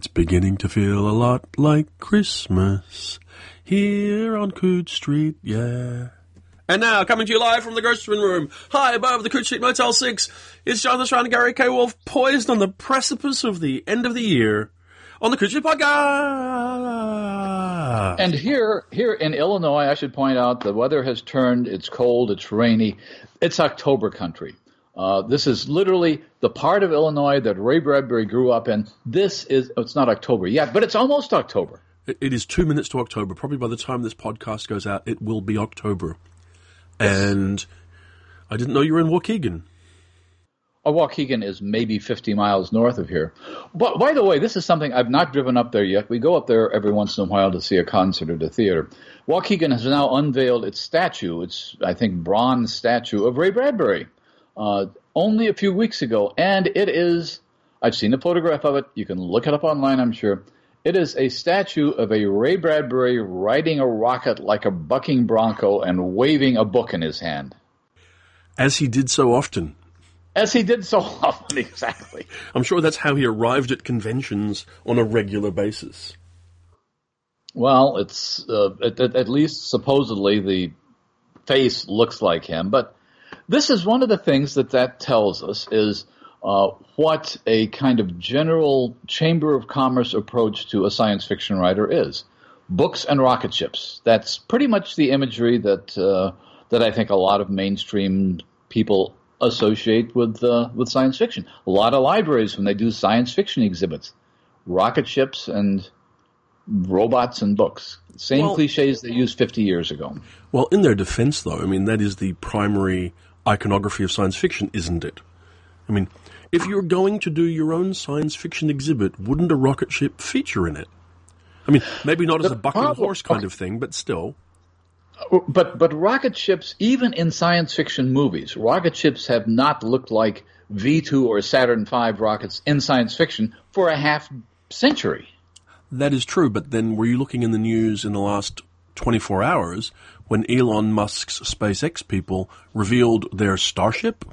It's beginning to feel a lot like Christmas here on Coode Street, yeah. And now, coming to you live from the Grocery Room, high above the Coode Street Motel 6, it's Jonathan Strahan and Gary K. Wolfe, poised on the precipice of the end of the year on the Coode Street Podcast. And here, here in Illinois, I should point out the weather has turned. It's cold. It's rainy. It's October country. Uh, this is literally the part of Illinois that Ray Bradbury grew up in. This is, it's not October yet, but it's almost October. It, it is two minutes to October. Probably by the time this podcast goes out, it will be October. Yes. And I didn't know you were in Waukegan. Oh, Waukegan is maybe 50 miles north of here. But by the way, this is something I've not driven up there yet. We go up there every once in a while to see a concert at a theater. Waukegan has now unveiled its statue, its, I think, bronze statue of Ray Bradbury uh, only a few weeks ago, and it is. I've seen a photograph of it. You can look it up online, I'm sure. It is a statue of a Ray Bradbury riding a rocket like a bucking bronco and waving a book in his hand. As he did so often. As he did so often, exactly. I'm sure that's how he arrived at conventions on a regular basis. Well, it's uh, at, at, least supposedly the face looks like him, but this is one of the things that that tells us is uh, what a kind of general Chamber of Commerce approach to a science fiction writer is. Books and rocket ships. That's pretty much the imagery that uh, that I think a lot of mainstream people associate with uh, with science fiction. A lot of libraries when they do science fiction exhibits, rocket ships and robots and books. Same well, cliches they used 50 years ago. Well, in their defense, though, I mean, that is the primary iconography of science fiction, isn't it? I mean, if you're going to do your own science fiction exhibit, wouldn't a rocket ship feature in it? I mean, maybe not as a bucking horse kind of thing, but still. But but rocket ships, even in science fiction movies, rocket ships have not looked like V two or Saturn V rockets in science fiction for a half century. That is true, but then were you looking in the news in the last 24 hours when Elon Musk's SpaceX people revealed their Starship.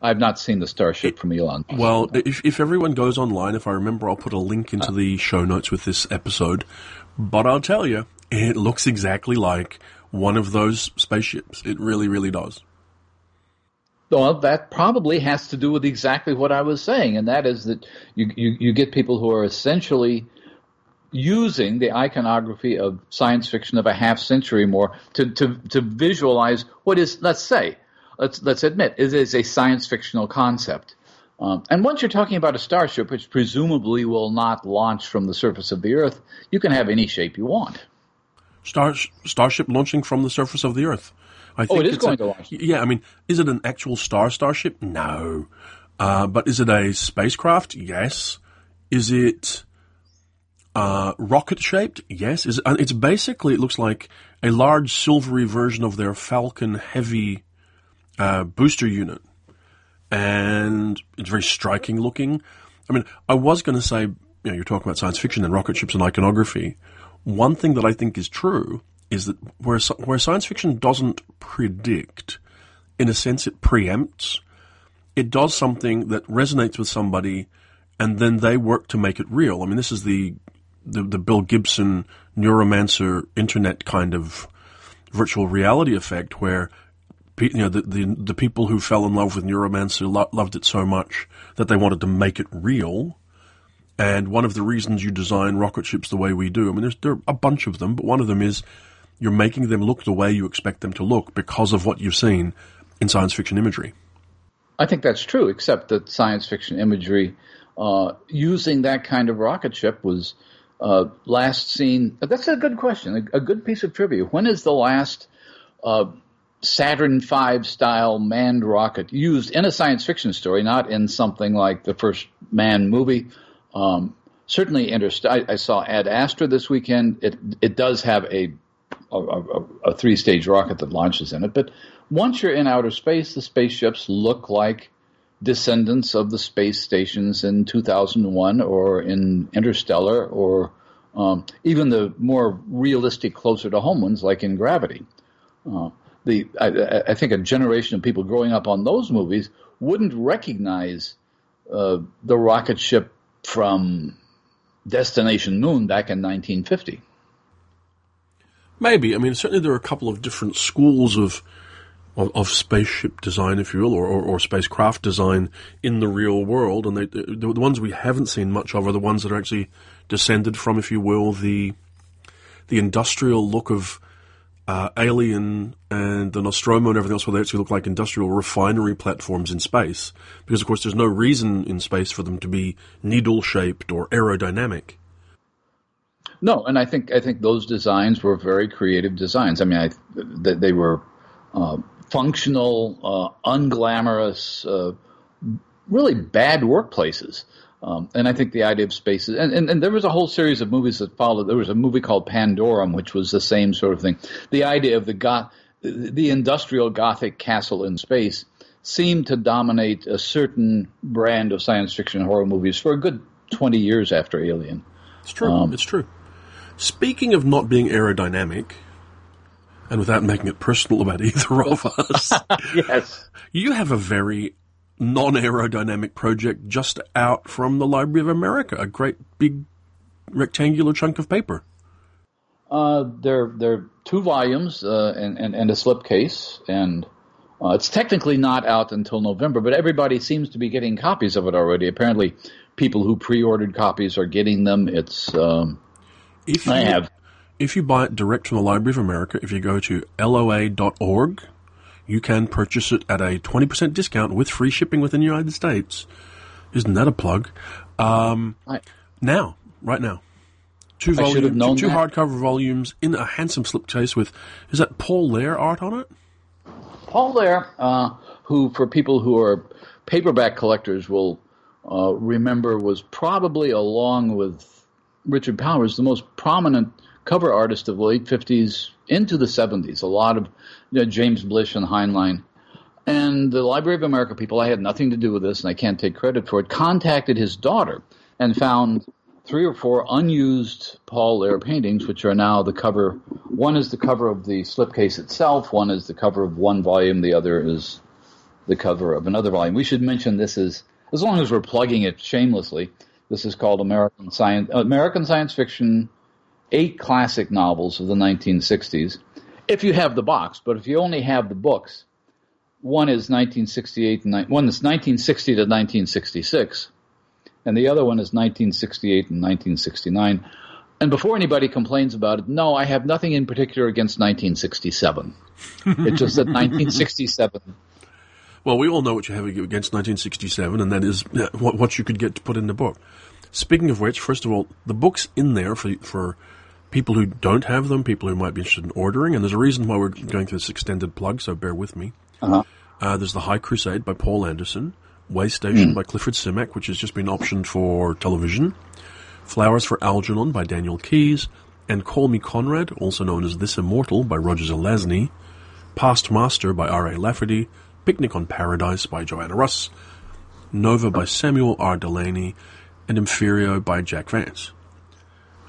I've not seen the Starship it, from Elon. Musk. Well, if, if everyone goes online, if I remember, I'll put a link into the show notes with this episode. But I'll tell you, it looks exactly like one of those spaceships. It really, really does. Well, that probably has to do with exactly what I was saying, and that is that you, you, you get people who are essentially using the iconography of science fiction of a half century more to, to, to visualize what is, let's say, let's, let's admit, it is a science fictional concept. Um, and once you're talking about a starship, which presumably will not launch from the surface of the Earth, you can have any shape you want. Star, starship launching from the surface of the Earth. I think oh, it is going a, to launch. Yeah, I mean, is it an actual star starship? No. Uh, but is it a spacecraft? Yes. Is it uh, rocket shaped, yes. Is it's basically it looks like a large silvery version of their Falcon Heavy uh, booster unit, and it's very striking looking. I mean, I was going to say, you know, you're talking about science fiction and rocket ships and iconography. One thing that I think is true is that where where science fiction doesn't predict, in a sense, it preempts. It does something that resonates with somebody, and then they work to make it real. I mean, this is the the, the Bill Gibson neuromancer internet kind of virtual reality effect where you know the, the, the people who fell in love with neuromancer lo- loved it so much that they wanted to make it real. And one of the reasons you design rocket ships the way we do i mean there's there are a bunch of them but one of them is you're making them look the way you expect them to look because of what you've seen in science fiction imagery. I think that's true except that science fiction imagery uh, using that kind of rocket ship was uh, last seen. That's a good question. A, a, good piece of trivia. When is the last uh, Saturn V style manned rocket used in a science fiction story, not in something like the first man movie? Um, certainly, I, I, saw Ad Astra this weekend. It it does have a a, a, a three stage rocket that launches in it, but once you're in outer space, the spaceships look like descendants of the space stations in 2001 or in Interstellar or um, even the more realistic, closer to home ones like in Gravity. Uh, the I, I, think a generation of people growing up on those movies wouldn't recognize uh, the rocket ship from Destination Moon back in 1950. Maybe. I mean, certainly there are a couple of different schools of of, of spaceship design, if you will, or, or, or, spacecraft design in the real world, and they, the, the ones we haven't seen much of are the ones that are actually descended from, if you will, the the industrial look of uh, Alien and the Nostromo and everything else, where they actually look like industrial refinery platforms in space. Because, of course, there's no reason in space for them to be needle shaped or aerodynamic. No, and I think I think those designs were very creative designs. I mean, I, they, they were uh, functional, uh, unglamorous, uh, really bad workplaces. Um, and I think the idea of spaces, and, and, and, there was a whole series of movies that followed. There was a movie called Pandorum, which was the same sort of thing. The idea of the goth, the industrial gothic castle in space seemed to dominate a certain brand of science fiction horror movies for a good 20 years after Alien. It's true. Um, it's true. Speaking of not being aerodynamic, and without making it personal about either of us, yes, you have a very non-aerodynamic project just out from the Library of America, a great big rectangular chunk of paper. Uh, they're they're two volumes uh, and, and, and a slipcase, and uh, it's technically not out until November, but everybody seems to be getting copies of it already. Apparently, people who pre-ordered copies are getting them. It's um, if you, I have. If you buy it direct from the Library of America, if you go to loa.org you can purchase it at a 20% discount with free shipping within the United States. Isn't that a plug? Um, I, now, right now. Two, volume, two, two hardcover volumes in a handsome slipcase with, is that Paul Lehr art on it? Paul Lehr, uh, who, for people who are paperback collectors, will uh, remember was probably, along with Richard Powers, the most prominent cover artist of the late 50s into the 70s. A lot of you know, James Blish and Heinlein. And the Library of America people, I had nothing to do with this and I can't take credit for it, contacted his daughter and found three or four unused Paul Lehr paintings, which are now the cover. One is the cover of the slipcase itself, one is the cover of one volume, the other is the cover of another volume. We should mention this is, as long as we're plugging it shamelessly, this is called American Science, American Science Fiction, eight classic novels of the 1960s if you have the box. But if you only have the books, one is 1968 and one is 1960 to 1966, and the other one is 1968 and 1969. And before anybody complains about it, no, I have nothing in particular against 1967. it's just that 1967. Well, we all know what you have against 1967, and that is uh, what, what you could get to put in the book. Speaking of which, first of all, the book's in there for for people who don't have them, people who might be interested in ordering, and there's a reason why we're going through this extended plug, so bear with me. Uh-huh. Uh, there's The High Crusade by Poul Anderson, Way Station mm. by Clifford Simak, which has just been optioned for television, Flowers for Algernon by Daniel Keyes, and Call Me Conrad, also known as This Immortal by Roger Zelazny, Past Master by R.A. Lafferty, Picnic on Paradise by Joanna Russ, Nova by Samuel R. Delany, and Emphyrio by Jack Vance.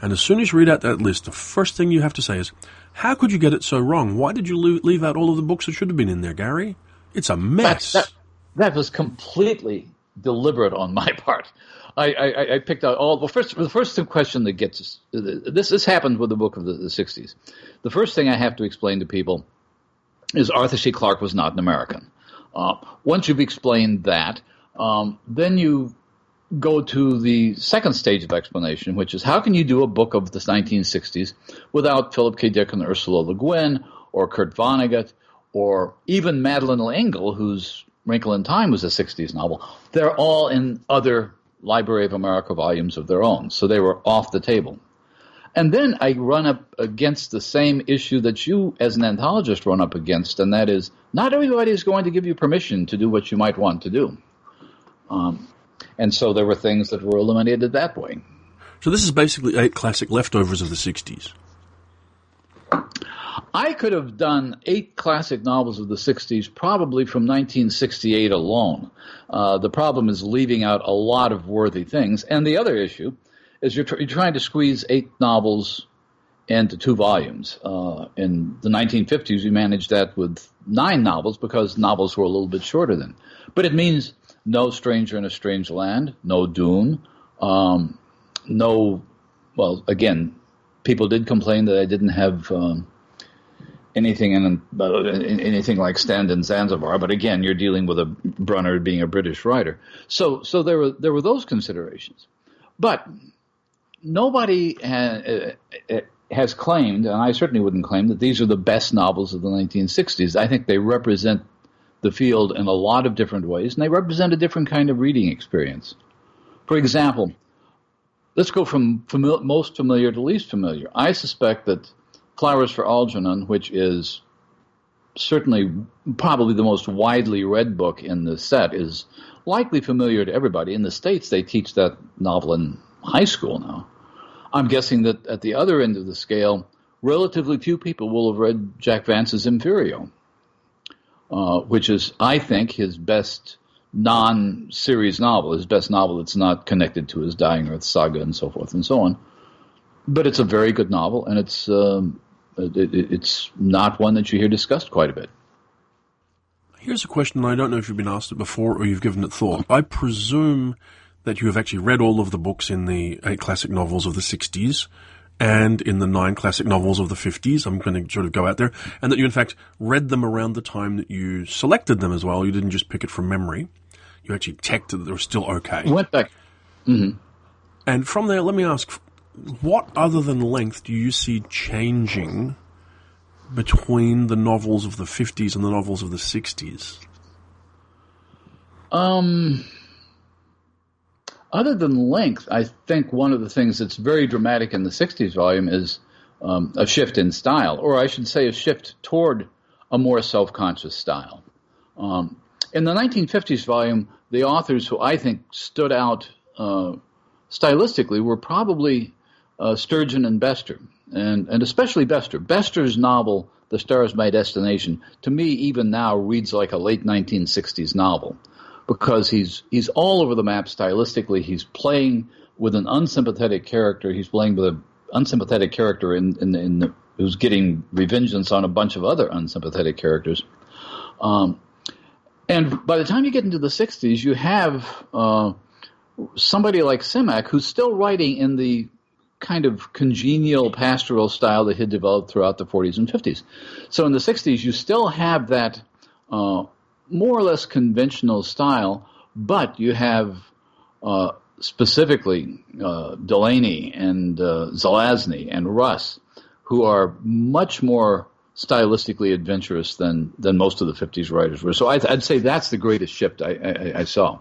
And as soon as you read out that list, the first thing you have to say is, how could you get it so wrong? Why did you leave out all of the books that should have been in there, Gary? It's a mess. That, that, that was completely deliberate on my part. I, I, I, picked out all. Well, first, the first question that gets this this happened with the book of the, the '60s. The first thing I have to explain to people is Arthur C. Clarke was not an American. Uh, once you've explained that, um, then you go to the second stage of explanation, which is how can you do a book of the 1960s without Philip K. Dick and Ursula Le Guin or Kurt Vonnegut or even Madeleine L'Engle, whose Wrinkle in Time was a 60s novel. They're all in other Library of America volumes of their own, so they were off the table. And then I run up against the same issue that you, as an anthologist, run up against, and that is not everybody is going to give you permission to do what you might want to do. Um, and so there were things that were eliminated that way. So this is basically eight classic leftovers of the 60s. I could have done eight classic novels of the 60s probably from 1968 alone. Uh, the problem is leaving out a lot of worthy things. And the other issue is you're, tr- you're trying to squeeze eight novels into two volumes. Uh, in the 1950s, we managed that with nine novels because novels were a little bit shorter then. But it means no Stranger in a Strange Land, no Dune, um, no, well, again, people did complain that I didn't have um, anything in uh, anything like Stand on Zanzibar. But again, you're dealing with a Brunner being a British writer, so so there were there were those considerations, but nobody ha- uh, uh, has claimed, and I certainly wouldn't claim that these are the best novels of the 1960s. I think they represent the field in a lot of different ways, and they represent a different kind of reading experience. For example, let's go from fami- most familiar to least familiar. I suspect that Flowers for Algernon, which is certainly probably the most widely read book in the set, is likely familiar to everybody. In the States, they teach that novel in high school now. I'm guessing that at the other end of the scale, relatively few people will have read Jack Vance's Emphyrio, uh, which is, I think, his best non-series novel, his best novel that's not connected to his Dying Earth saga and so forth and so on. But it's a very good novel, and it's um, it, it's not one that you hear discussed quite a bit. Here's a question. I don't know if you've been asked it before or you've given it thought. I presume that you have actually read all of the books in the eight classic novels of the 60s and in the nine classic novels of the 50s. I'm going to sort of go out there. And that you, in fact, read them around the time that you selected them as well. You didn't just pick it from memory. You actually checked that they were still okay. Went back. Mm-hmm. And from there, let me ask what other than length do you see changing between the novels of the 50s and the novels of the 60s? Um, other than length, I think one of the things that's very dramatic in the 60s volume is um, a shift in style, or I should say, a shift toward a more self conscious style. Um, in the 1950s volume, the authors who I think stood out uh, stylistically were probably uh, Sturgeon and Bester, and, and especially Bester. Bester's novel, The Star Is My Destination, to me, even now, reads like a late 1960s novel because he's he's all over the map stylistically. He's playing with an unsympathetic character. He's playing with an unsympathetic character in, in, in the, who's getting revengeance on a bunch of other unsympathetic characters. Um, and by the time you get into the 60s, you have uh, somebody like Simak who's still writing in the kind of congenial pastoral style that had developed throughout the 40s and 50s. So in the 60s, you still have that uh, more or less conventional style, but you have uh, specifically uh, Delany and uh, Zelazny and Russ, who are much more stylistically adventurous than than most of the 50s writers were. So I'd, I'd say that's the greatest shift I, I, I saw.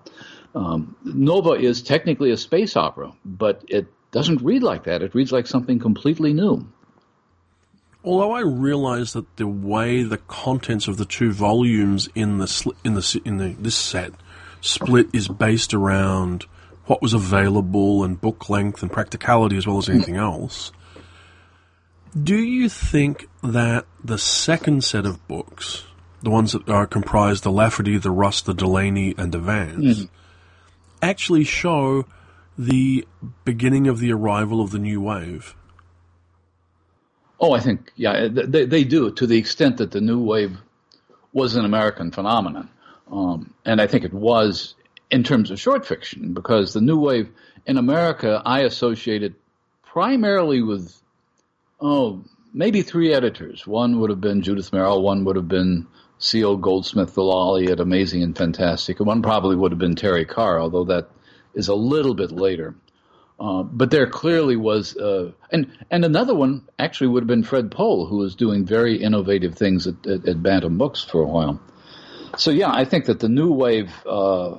Um, Nova is technically a space opera, but it doesn't read like that. It reads like something completely new. Although I realize that the way the contents of the two volumes in the in the in the this set split is based around what was available and book length and practicality as well as anything else. Do you think that the second set of books, the ones that are comprised the Lafferty, the Russ, the Delany, and the Vance, mm-hmm. actually show the beginning of the arrival of the new wave? Oh, I think yeah, they, they do to the extent that the new wave was an American phenomenon, um, and I think it was in terms of short fiction because the new wave in America I associated primarily with oh maybe three editors. One would have been Judith Merril, one would have been C.O. Goldsmith, the Lalli at Amazing and Fantastic, and one probably would have been Terry Carr, although that is a little bit later. Uh, but there clearly was, uh, and and another one actually would have been Fred Pohl, who was doing very innovative things at, at, at Bantam Books for a while. So yeah, I think that the new wave, uh,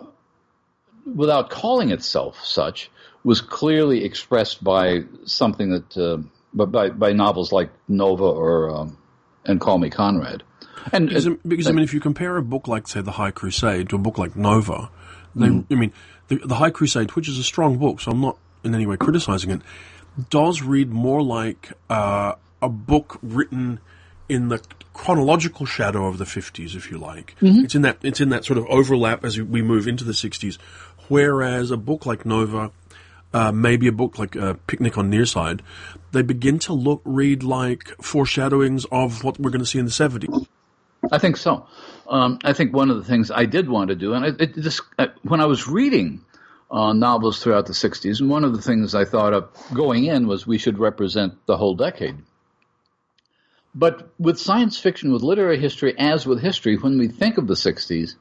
without calling itself such, was clearly expressed by something that, uh, by by novels like Nova or um, and Call Me Conrad. And because, because I mean, if you compare a book like say The High Crusade to a book like Nova, they, mm-hmm. I mean, the, the High Crusade, which is a strong book, so I'm not in any way criticizing it, does read more like uh, a book written in the chronological shadow of the 50s, if you like. Mm-hmm. It's in that it's in that sort of overlap as we move into the 60s. Whereas a book like Nova, uh, maybe a book like uh, Picnic on Nearside, they begin to look read like foreshadowings of what we're going to see in the 70s. I think so. Um, I think one of the things I did want to do, and it, it just uh, when I was reading uh, novels throughout the 60s. And one of the things I thought of going in was we should represent the whole decade. But with science fiction, with literary history, as with history, when we think of the 60s,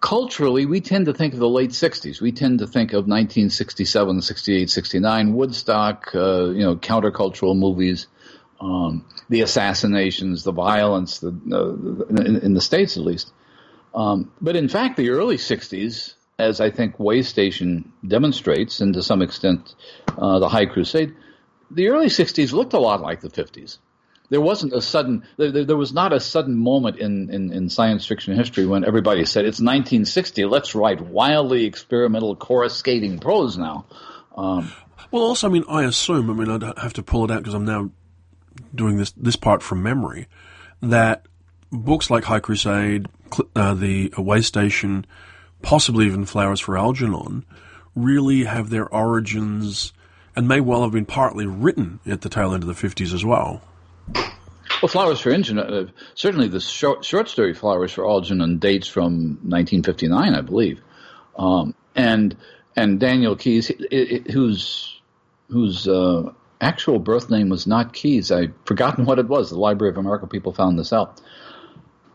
culturally, we tend to think of the late 60s. We tend to think of 1967, 68, 69, Woodstock, uh, you know, countercultural movies, um, the assassinations, the violence, the, uh, in, in, the States at least. Um, but in fact, the early 60s, as I think Way Station demonstrates, and to some extent uh, the High Crusade, the early 60s looked a lot like the 50s there wasn't a sudden there, there was not a sudden moment in, in, in, science fiction history when everybody said it's 1960 let's write wildly experimental coruscating prose now. Um, well also i mean i assume i mean i have to pull it out because i'm now doing this this part from memory that books like high crusade uh, the way station possibly even flowers for algernon really have their origins and may well have been partly written at the tail end of the 50s as well well, Flowers for Algernon, uh, certainly the short, short story Flowers for Algernon dates from 1959, I believe. Um, and and Daniel Keyes, it, it, whose whose uh, actual birth name was not Keyes. I've forgotten what it was. The Library of America people found this out.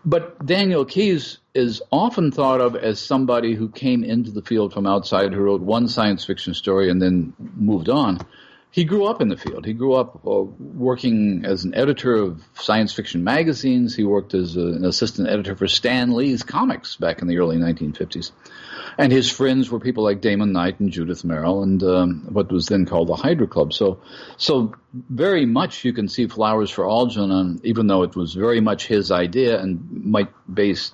But Daniel Keyes is often thought of as somebody who came into the field from outside, who wrote one science fiction story and then moved on he grew up in the field. He grew up uh, working as an editor of science fiction magazines. He worked as a, an assistant editor for Stan Lee's comics back in the early 1950s. And his friends were people like Damon Knight and Judith Merril and um, what was then called the Hydra Club. So, so very much you can see Flowers for Algernon, even though it was very much his idea and might based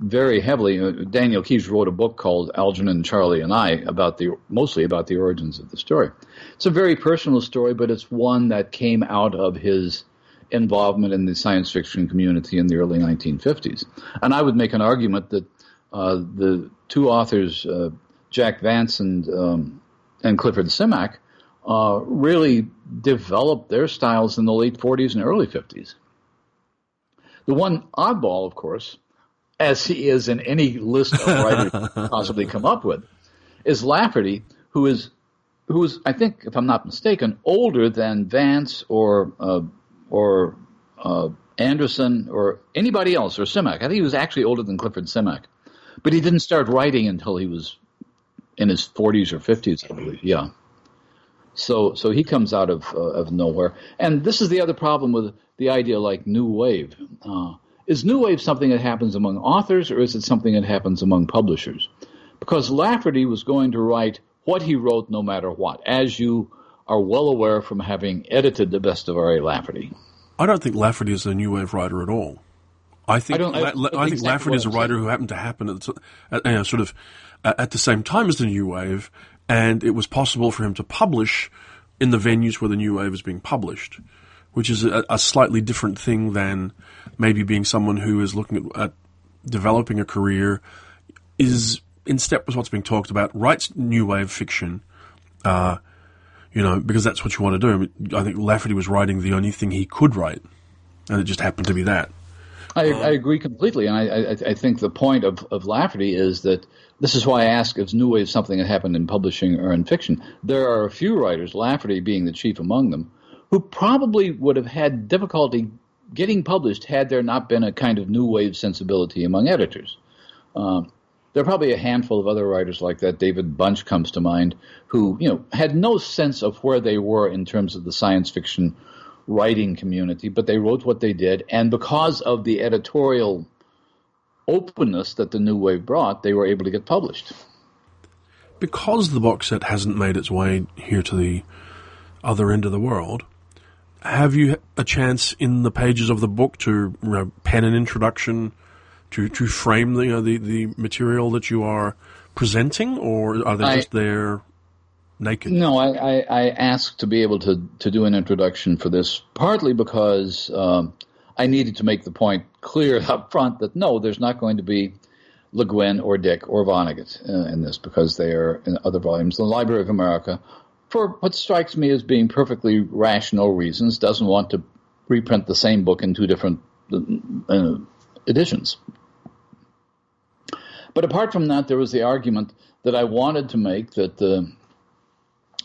very heavily. Uh, Daniel Keyes wrote a book called Algernon, Charlie, and I about the mostly about the origins of the story. It's a very personal story, but it's one that came out of his involvement in the science fiction community in the early 1950s. And I would make an argument that uh, the two authors, uh, Jack Vance and um, and Clifford Simak, uh, really developed their styles in the late 40s and early 50s. The one oddball, of course, as he is in any list of writers possibly come up with, is Lafferty, who is who is I think, if I'm not mistaken, older than Vance or uh, or uh, Anderson or anybody else or Simak. I think he was actually older than Clifford Simak, but he didn't start writing until he was in his 40s or 50s, I believe. Yeah. So so he comes out of uh, of nowhere, and this is the other problem with the idea like new wave. Uh, is new wave something that happens among authors, or is it something that happens among publishers? Because Lafferty was going to write what he wrote no matter what, as you are well aware from having edited the best of R.A. Lafferty. I don't think Lafferty is a new wave writer at all. I think I, I, I think exactly Lafferty is a writer saying. who happened to happen at, at you know, sort of at the same time as the new wave, and it was possible for him to publish in the venues where the new wave is being published which is a, a, slightly different thing than maybe being someone who is looking at, at developing a career, is in step with what's being talked about, writes new wave fiction, uh, you know, because that's what you want to do. I think Lafferty was writing the only thing he could write, and it just happened to be that. I, I agree completely, and I, I, I, think the point of, of Lafferty is that this is why I ask if New Wave something that happened in publishing or in fiction. There are a few writers, Lafferty being the chief among them, who probably would have had difficulty getting published had there not been a kind of new wave sensibility among editors. Um, there are probably a handful of other writers like that. David Bunch comes to mind, who you know had no sense of where they were in terms of the science fiction writing community, but they wrote what they did, and because of the editorial openness that the new wave brought, they were able to get published. Because the box set hasn't made its way here to the other end of the world, have you a chance in the pages of the book to you know, pen an introduction to to frame the, you know, the the material that you are presenting, or are they I, just there naked? No, I, I, I, asked to be able to to do an introduction for this, partly because um, I needed to make the point clear up front that no, there's not going to be Le Guin or Dick or Vonnegut uh, in this because they are in other volumes. The Library of America for what strikes me as being perfectly rational reasons, doesn't want to reprint the same book in two different uh, editions. But apart from that, there was the argument that I wanted to make that the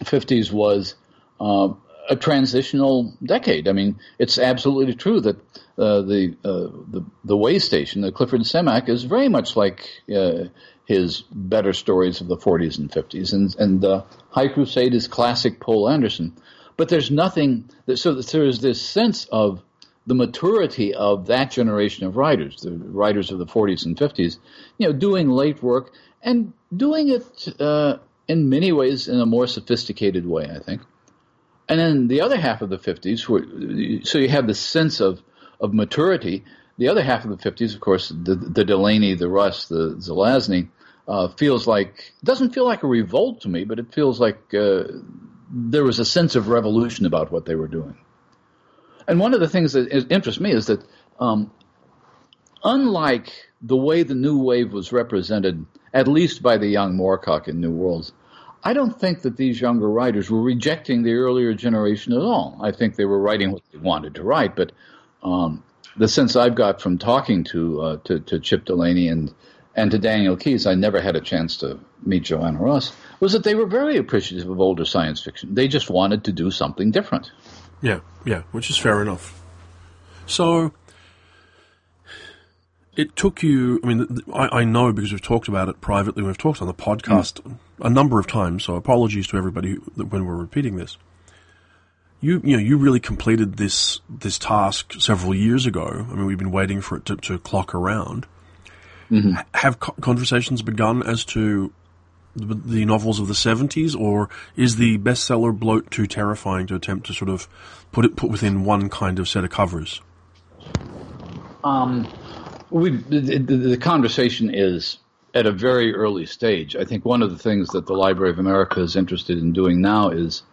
50s was uh, a transitional decade. I mean, it's absolutely true that uh, the, uh, the the way station, the Clifford Simak, is very much like uh, his better stories of the 40s and 50s, and and High Crusade is classic Poul Anderson. But there's nothing. That, so there's this sense of the maturity of that generation of writers, the writers of the 40s and 50s, you know, doing late work and doing it uh, in many ways in a more sophisticated way, I think. And then the other half of the 50s, where, so you have the sense of, of maturity. The other half of the 50s, of course, the, the Delany, the Russ, the Zelazny, uh, feels like, doesn't feel like a revolt to me, but it feels like uh, there was a sense of revolution about what they were doing. And one of the things that interests me is that, um, unlike the way the new wave was represented, at least by the young Moorcock in New Worlds, I don't think that these younger writers were rejecting the earlier generation at all. I think they were writing what they wanted to write, but um, the sense I've got from talking to, uh, to, to Chip Delany and and to Daniel Keyes, I never had a chance to meet Joanna Russ, was that they were very appreciative of older science fiction. They just wanted to do something different. Yeah, yeah, which is fair enough. So it took you. I mean, I, I, know because we've talked about it privately. We've talked on the podcast mm. a number of times. So apologies to everybody when we're repeating this. You, you know, you really completed this this task several years ago. I mean, we've been waiting for it to, to clock around. Mm-hmm. Have conversations begun as to the, the novels of the seventies, or is the bestseller bloat too terrifying to attempt to sort of put it put within one kind of set of covers? Um, we the, the, conversation is at a very early stage. I think one of the things that the Library of America is interested in doing now is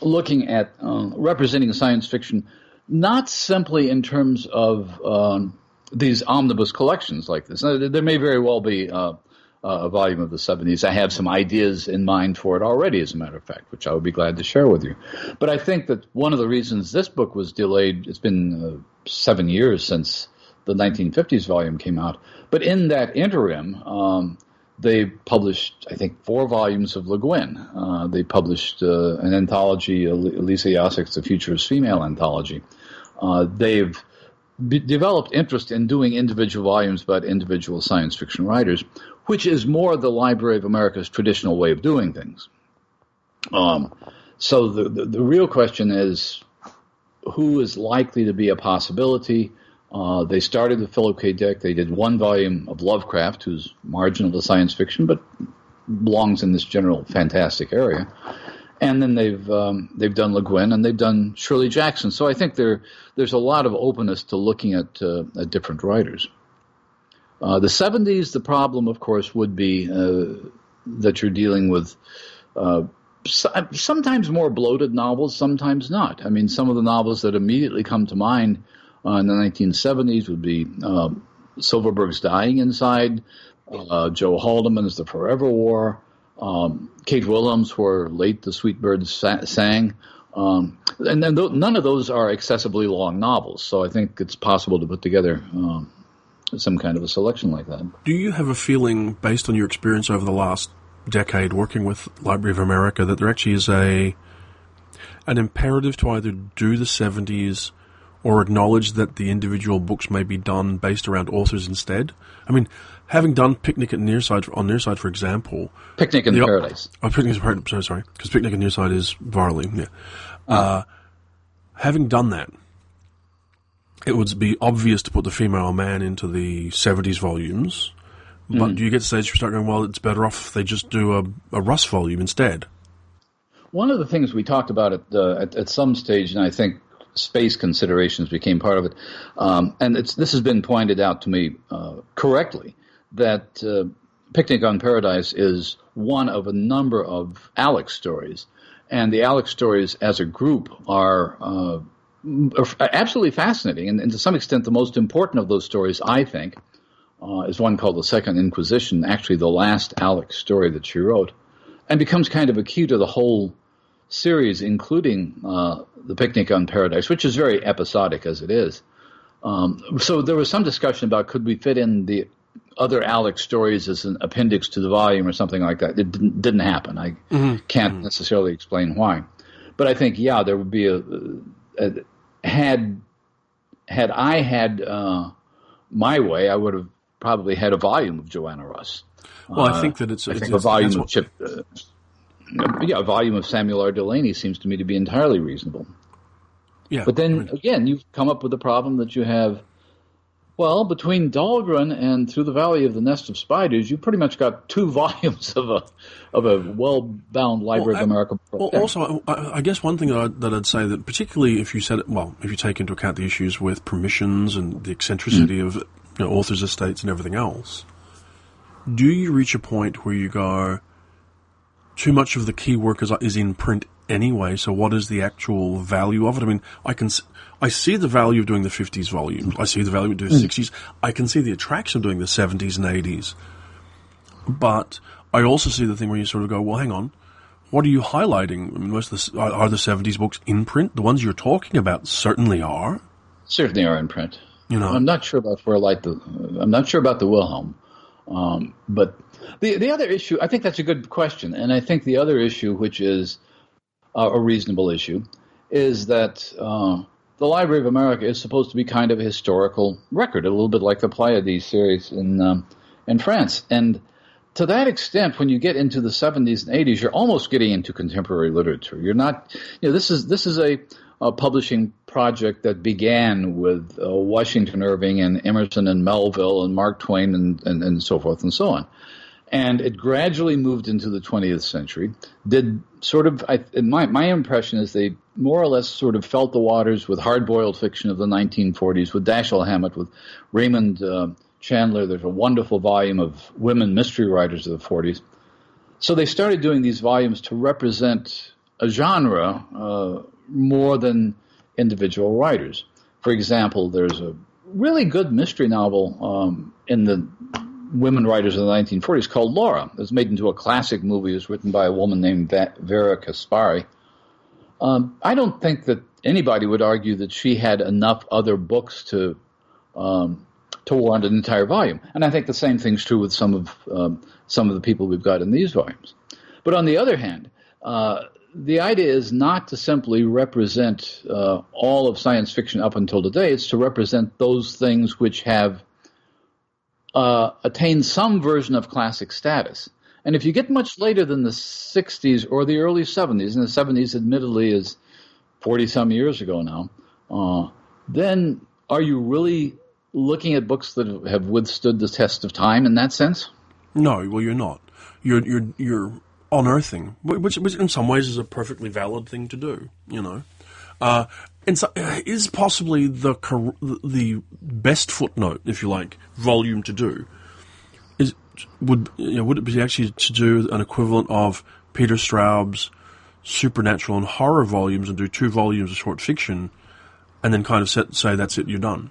looking at uh, representing science fiction not simply in terms of um, these omnibus collections like this. Now, there may very well be uh, a volume of the 70s. I have some ideas in mind for it already, as a matter of fact, which I would be glad to share with you. But I think that one of the reasons this book was delayed, it's been uh, seven years since the 1950s volume came out. But in that interim, um, they published, I think, four volumes of Le Guin. Uh, they published uh, an anthology, Elisa Yaszek's The Future Is Female Anthology. Uh, they've developed interest in doing individual volumes about individual science fiction writers, which is more the Library of America's traditional way of doing things. Um, so the, the, the real question is who is likely to be a possibility? Uh, they started with Philip K. Dick. They did one volume of Lovecraft, who's marginal to science fiction, but belongs in this general fantastic area. And then they've um, they've done Le Guin and they've done Shirley Jackson. So I think there there's a lot of openness to looking at, uh, at different writers. Uh, the 70s, the problem, of course, would be uh, that you're dealing with uh, sometimes more bloated novels, sometimes not. I mean, some of the novels that immediately come to mind in the 1970s would be uh, Silverberg's Dying Inside, uh, Joe Haldeman's The Forever War, um, Kate Wilhelm, where late the Sweet Birds sa- sang. Um, and then th- none of those are excessively long novels, so I think it's possible to put together um, some kind of a selection like that. Do you have a feeling, based on your experience over the last decade working with Library of America, that there actually is a an imperative to either do the 70s or acknowledge that the individual books may be done based around authors instead. I mean, having done Picnic at Nearside on Nearside, for example, Picnic in the, Paradise. Oh, Picnic in Paradise. Sorry, sorry, because Picnic at Nearside is Varley. Yeah. Uh, having done that, it would be obvious to put the female man into the '70s volumes. But mm. do you get to stage where you start going, well, it's better off if they just do a, a Russ volume instead? One of the things we talked about at, uh, at, at some stage, and I think space considerations became part of it. Um, and this has been pointed out to me uh, correctly that uh, Picnic on Paradise is one of a number of Alex stories. And the Alex stories as a group are, uh, absolutely fascinating. And, and, to some extent, the most important of those stories, I think, uh, is one called The Second Inquisition, actually the last Alex story that she wrote, and becomes kind of a key to the whole series, including uh, the Picnic on Paradise, which is very episodic as it is. Um, so there was some discussion about could we fit in the other Alex stories as an appendix to the volume or something like that. It didn't, didn't happen. I mm-hmm. can't mm-hmm. necessarily explain why, but I think yeah, there would be a, a had had I had uh, my way, I would have probably had a volume of Joanna Russ. Well, I think that it's, I it's, think it's, a volume of Chip. Uh, yeah, a volume of Samuel R. Delany seems to me to be entirely reasonable. Yeah, but then I mean, again, you've come up with the problem that you have well, between Dhalgren and Through the Valley of the Nest of Spiders, you pretty much got two volumes of a of a well bound Library well, of America. Well, also, I, I, guess one thing that I'd, that I'd, say that particularly if you said it, well, if you take into account the issues with permissions and the eccentricity mm. of you know, authors' estates and everything else, do you reach a point where you go, too much of the key work is, is in print anyway, so what is the actual value of it? I mean, I can I see the value of doing the 50s volumes. I see the value of doing the 60s. I can see the attraction of doing the 70s and 80s. But I also see the thing where you sort of go, well, hang on. What are you highlighting? I mean, most of the, are, are the 70s books in print? The ones you're talking about certainly are. Certainly are in print. You know, I'm not sure about where like the, I'm not sure about the Wilhelm. Um, but the the other issue, I think that's a good question, and I think the other issue, which is uh, a reasonable issue, is that uh, the Library of America is supposed to be kind of a historical record, a little bit like the Pleiades series in um, in France. And to that extent, when you get into the 70s and 80s, you're almost getting into contemporary literature. You're not, you know, this is this is a, a publishing project that began with uh, Washington Irving and Emerson and Melville and Mark Twain and, and, and so forth and so on and it gradually moved into the 20th century. Did sort of, I, my my impression is they more or less sort of felt the waters with hard-boiled fiction of the 1940s, with Dashiell Hammett, with Raymond uh, Chandler. There's a wonderful volume of women mystery writers of the 40s. So they started doing these volumes to represent a genre uh, more than individual writers. For example, there's a really good mystery novel um, in the women writers of the 1940s called Laura. It was made into a classic movie. It was written by a woman named Vera Caspary. Um, I don't think that anybody would argue that she had enough other books to um, to warrant an entire volume. And I think the same thing's true with some of um, some of the people we've got in these volumes. But on the other hand, uh, the idea is not to simply represent uh, all of science fiction up until today. It's to represent those things which have uh, attain some version of classic status. And if you get much later than the 60s or the early 70s, and the 70s admittedly is 40 some years ago now, uh, then are you really looking at books that have withstood the test of time in that sense? No, well, you're not. You're you're you're unearthing, which, which in some ways is a perfectly valid thing to do. You know, uh, and so, uh, is possibly the the best footnote, if you like, volume to do. Is would you know, would it be actually to do an equivalent of Peter Straub's supernatural and horror volumes and do two volumes of short fiction, and then kind of set, say that's it, you're done.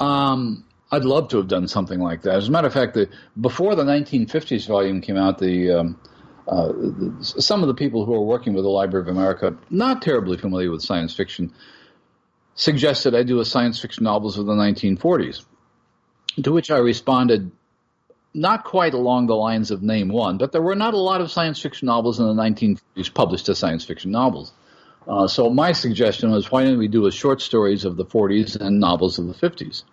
Um, I'd love to have done something like that. As a matter of fact, the, before the 1950s volume came out, the um, uh, some of the people who are working with the Library of America, not terribly familiar with science fiction, suggested I do a science fiction novels of the 1940s. To which I responded, not quite along the lines of name one, but there were not a lot of science fiction novels in the 1940s published as science fiction novels. Uh, so my suggestion was, why don't we do a short stories of the 40s and novels of the 50s?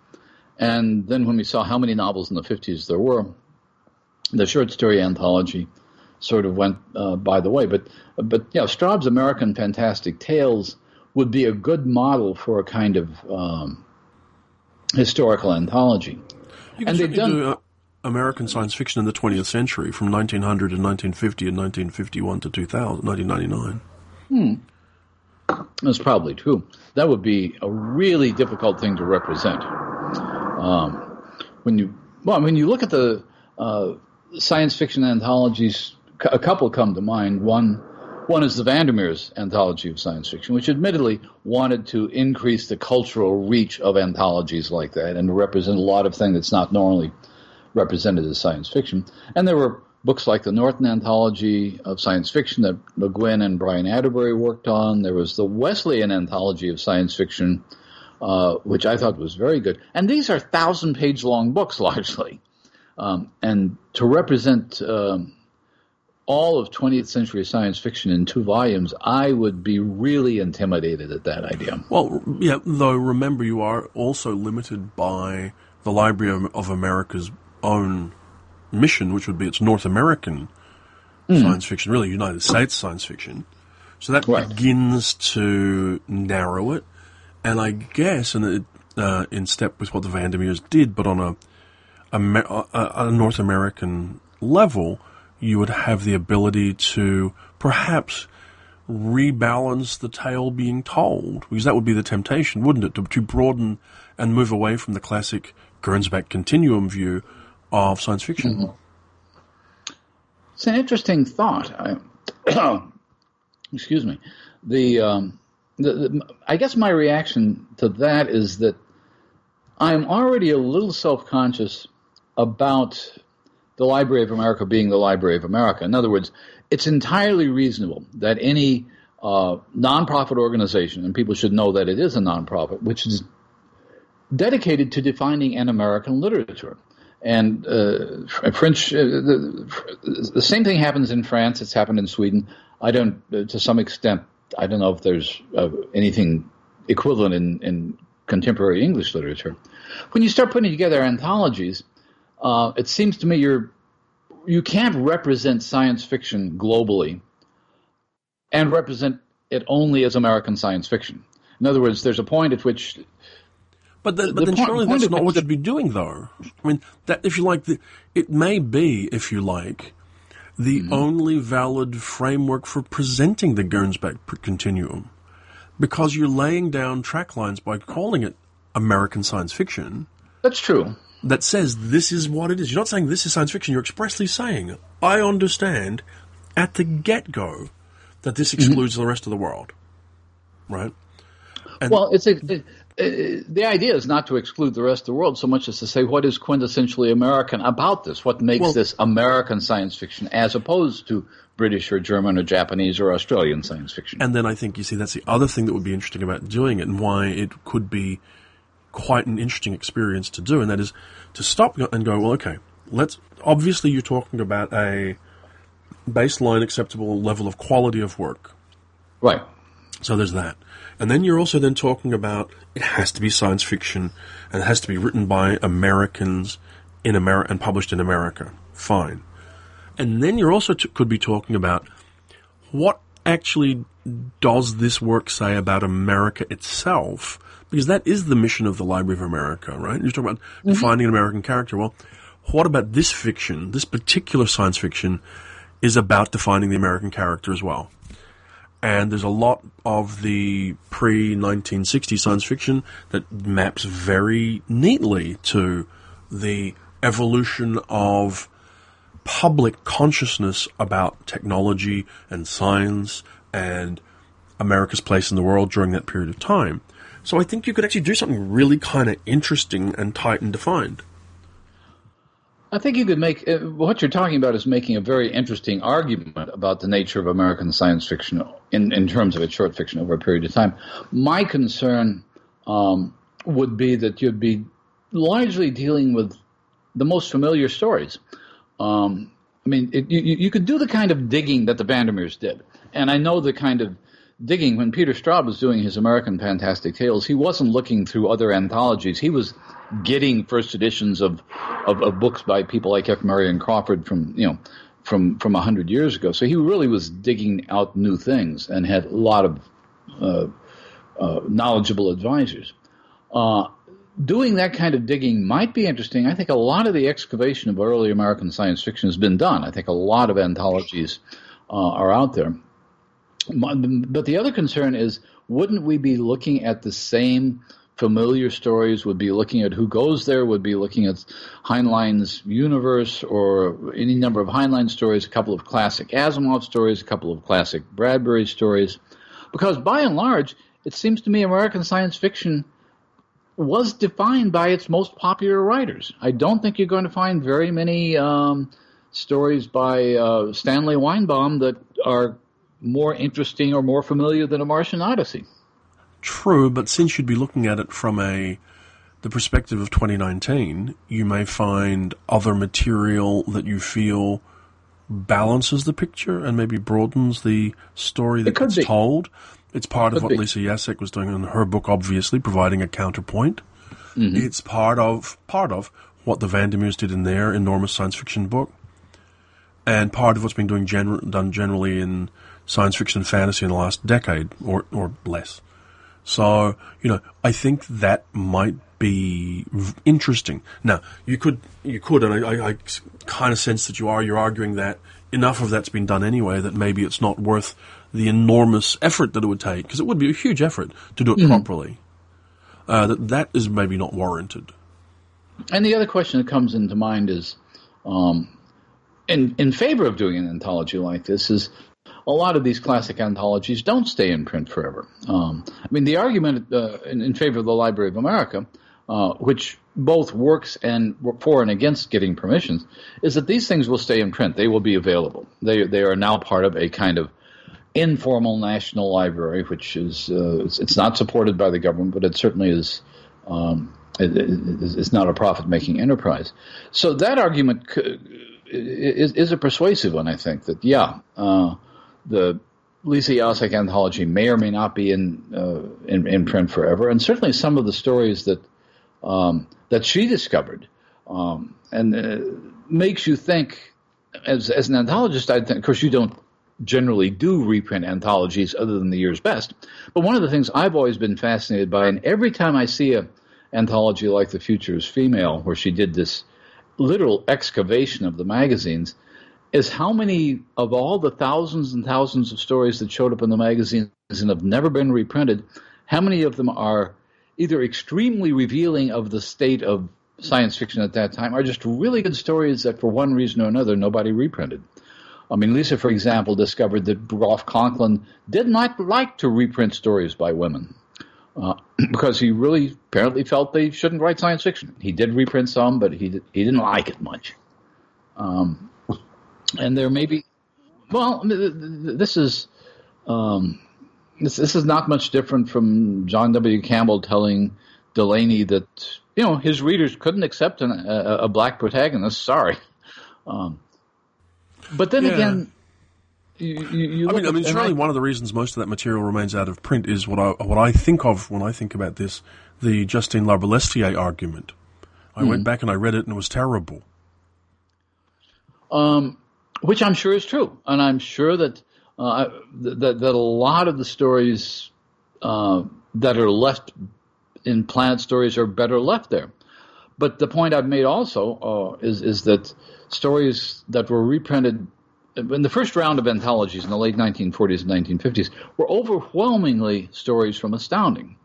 And then when we saw how many novels in the 50s there were, the short story anthology sort of went uh, by the way. But but you know, Straub's American Fantastic Tales would be a good model for a kind of um, historical anthology. You and they've done. Do, uh, American science fiction in the 20th century from 1900 and 1950 and 1951 to 2000, 1999. Hmm. That's probably true. That would be a really difficult thing to represent. Um, when you well, when you look at the uh, science fiction anthologies a couple come to mind. One, one is the Vandermeer's anthology of science fiction, which admittedly wanted to increase the cultural reach of anthologies like that and represent a lot of things that's not normally represented as science fiction. And there were books like the Norton Anthology of Science Fiction that Le Guin and Brian Attebery worked on. There was the Wesleyan Anthology of Science Fiction uh, which I thought was very good. And these are thousand page long books largely. Um, and to represent um, all of 20th century science fiction in two volumes, I would be really intimidated at that idea. Well, yeah, though remember you are also limited by the Library of America's own mission, which would be its North American mm. science fiction, really United States science fiction. So that right. begins to narrow it. And I guess, and it, uh, in step with what the Vandermeers did, but on a, a, a North American level, you would have the ability to perhaps rebalance the tale being told, because that would be the temptation, wouldn't it, to, to broaden and move away from the classic Gernsback continuum view of science fiction. Mm-hmm. It's an interesting thought. I, excuse me. The, um, the, the, I guess my reaction to that is that I'm already a little self conscious about the Library of America being the Library of America. In other words, it's entirely reasonable that any uh, nonprofit organization, and people should know that it is a nonprofit, which is dedicated to defining an American literature. And uh, French, uh, the, the, same thing happens in France. It's happened in Sweden. I don't, uh, to some extent, I don't know if there's uh, anything equivalent in, in contemporary English literature. When you start putting together anthologies, uh, it seems to me you're you can't represent science fiction globally and represent it only as American science fiction. In other words, there's a point at which. But, the, but the then point, surely that's not what you'd be doing, though. I mean, that if you like, the, it may be, if you like, the mm-hmm. only valid framework for presenting the Gernsback continuum, because you're laying down track lines by calling it American science fiction. That's true that says this is what it is. You're not saying this is science fiction. You're expressly saying, I understand at the get go that this mm-hmm. excludes mm-hmm. the rest of the world. Right? And well, it's a, it, it, the idea is not to exclude the rest of the world so much as to say what is quintessentially American about this. What makes well, this American science fiction as opposed to British or German or Japanese or Australian science fiction. And then I think you see that's the other thing that would be interesting about doing it and why it could be quite an interesting experience to do, and that is to stop and go, well, okay, let's. Obviously, you're talking about a baseline acceptable level of quality of work. Right. So there's that. And then you're also then talking about it has to be science fiction and it has to be written by Americans in America and published in America. Fine. And then you're also t- could be talking about what actually does this work say about America itself because that is the mission of the Library of America, right? You're talking about mm-hmm. defining an American character. Well, what about this fiction, this particular science fiction, is about defining the American character as well? And there's a lot of the pre 1960 science fiction that maps very neatly to the evolution of public consciousness about technology and science and America's place in the world during that period of time. So I think you could actually do something really kind of interesting and tight and defined. I think you could make uh, what you're talking about is making a very interesting argument about the nature of American science fiction in, in terms of its short fiction over a period of time. My concern um, would be that you'd be largely dealing with the most familiar stories. Um, I mean, it, you, you could do the kind of digging that the VanderMeers did, and I know the kind of digging when Peter Straub was doing his American Fantastic Tales, he wasn't looking through other anthologies. He was getting first editions of, of, of books by people like F. Marion Crawford from you know from from a hundred years ago. So he really was digging out new things and had a lot of uh, uh, knowledgeable advisors. Uh, doing that kind of digging might be interesting. I think a lot of the excavation of early American science fiction has been done. I think a lot of anthologies uh, are out there. But the other concern is, wouldn't we be looking at the same familiar stories? Would be looking at who goes there? Would be looking at Heinlein's universe or any number of Heinlein stories, a couple of classic Asimov stories, a couple of classic Bradbury stories, because by and large, it seems to me American science fiction was defined by its most popular writers. I don't think you're going to find very many um, stories by uh, Stanley Weinbaum that are more interesting or more familiar than a Martian Odyssey. True, but since you'd be looking at it from a the perspective of 2019, you may find other material that you feel balances the picture and maybe broadens the story that gets be. told. It's part of what be. Lisa Yaszek was doing in her book, obviously, providing a counterpoint. Mm-hmm. It's part of part of what the VanderMeers did in their enormous science fiction book, and part of what's been doing gener- done generally in science fiction and fantasy in the last decade or or less. So you know, I think that might be interesting. Now, you could you could, and I, I, I kind of sense that you are. You're arguing that enough of that's been done anyway that maybe it's not worth the enormous effort that it would take because it would be a huge effort to do it mm-hmm. properly. Uh, that that is maybe not warranted. And the other question that comes into mind is, um, in in favor of doing an anthology like this, is a lot of these classic anthologies don't stay in print forever. Um, I mean, the argument uh, in, in, favor of the Library of America, uh, which both works and for and against getting permissions, is that these things will stay in print. They will be available. They they are now part of a kind of informal national library, which is uh, it's, it's, not supported by the government, but it certainly is. Um, it, it, it's not a profit-making enterprise. So that argument is, is, a persuasive one, I think. That yeah, uh, the Lisa Yaszek anthology may or may not be in, uh, in, in print forever, and certainly some of the stories that um, that she discovered um, and uh, makes you think. As as an anthologist, I think, of course, you don't generally do reprint anthologies other than the year's best. But one of the things I've always been fascinated by, and every time I see a anthology like The Future is Female, where she did this literal excavation of the magazines, is how many of all the thousands and thousands of stories that showed up in the magazines and have never been reprinted, how many of them are either extremely revealing of the state of science fiction at that time, or just really good stories that for one reason or another nobody reprinted. I mean, Lisa, for example, discovered that Groff Conklin did not like to reprint stories by women uh, because he really apparently felt they shouldn't write science fiction. He did reprint some, but he he didn't like it much. Um, and there may be, well, this is um, this this is not much different from John W. Campbell telling Delany that you know his readers couldn't accept an, a, a, black protagonist. Sorry. Um, but then yeah. again, you, you I mean, I mean, surely I, one of the reasons most of that material remains out of print is what I what I think of when I think about this: the Justine Larbalestier argument. I mm went hmm. back and I read it, and it was terrible. Um, which I'm sure is true, and I'm sure that uh, that that a lot of the stories uh, that are left in Planet Stories are better left there. But the point I've made also uh, is is that stories that were reprinted in the first round of anthologies in the late 1940s and 1950s were overwhelmingly stories from Astounding.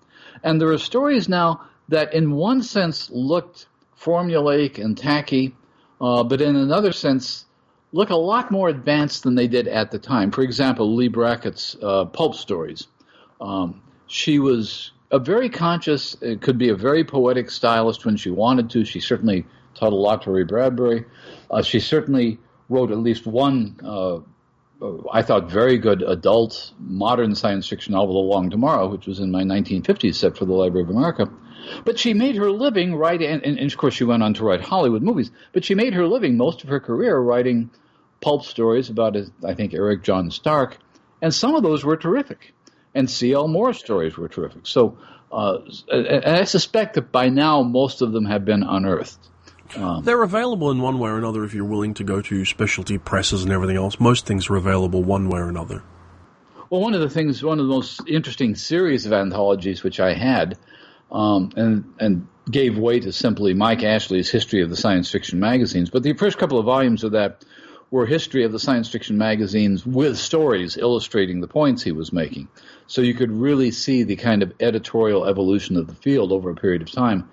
And there are stories now that, in one sense, looked formulaic and tacky, uh, but in another sense, look a lot more advanced than they did at the time. For example, Leigh Brackett's uh, Pulp Stories. Um, she was a very conscious, it could be a very poetic stylist when she wanted to. She certainly taught a lot to Ray Bradbury. Uh, she certainly wrote at least one, uh, I thought, very good adult modern science fiction novel, The Long Tomorrow, which was in my 1950s set for the Library of America. But she made her living writing, and, and, of course she went on to write Hollywood movies, but she made her living most of her career writing pulp stories about, I think, Eric John Stark, and some of those were terrific. And C.L. Moore stories were terrific. So, uh, and I suspect that by now most of them have been unearthed. Um, They're available in one way or another if you're willing to go to specialty presses and everything else. Most things are available one way or another. Well, one of the things, one of the most interesting series of anthologies which I had, um, and and gave way to simply Mike Ashley's History of the Science Fiction magazines. But the first couple of volumes of that were history of the science fiction magazines with stories illustrating the points he was making. So you could really see the kind of editorial evolution of the field over a period of time.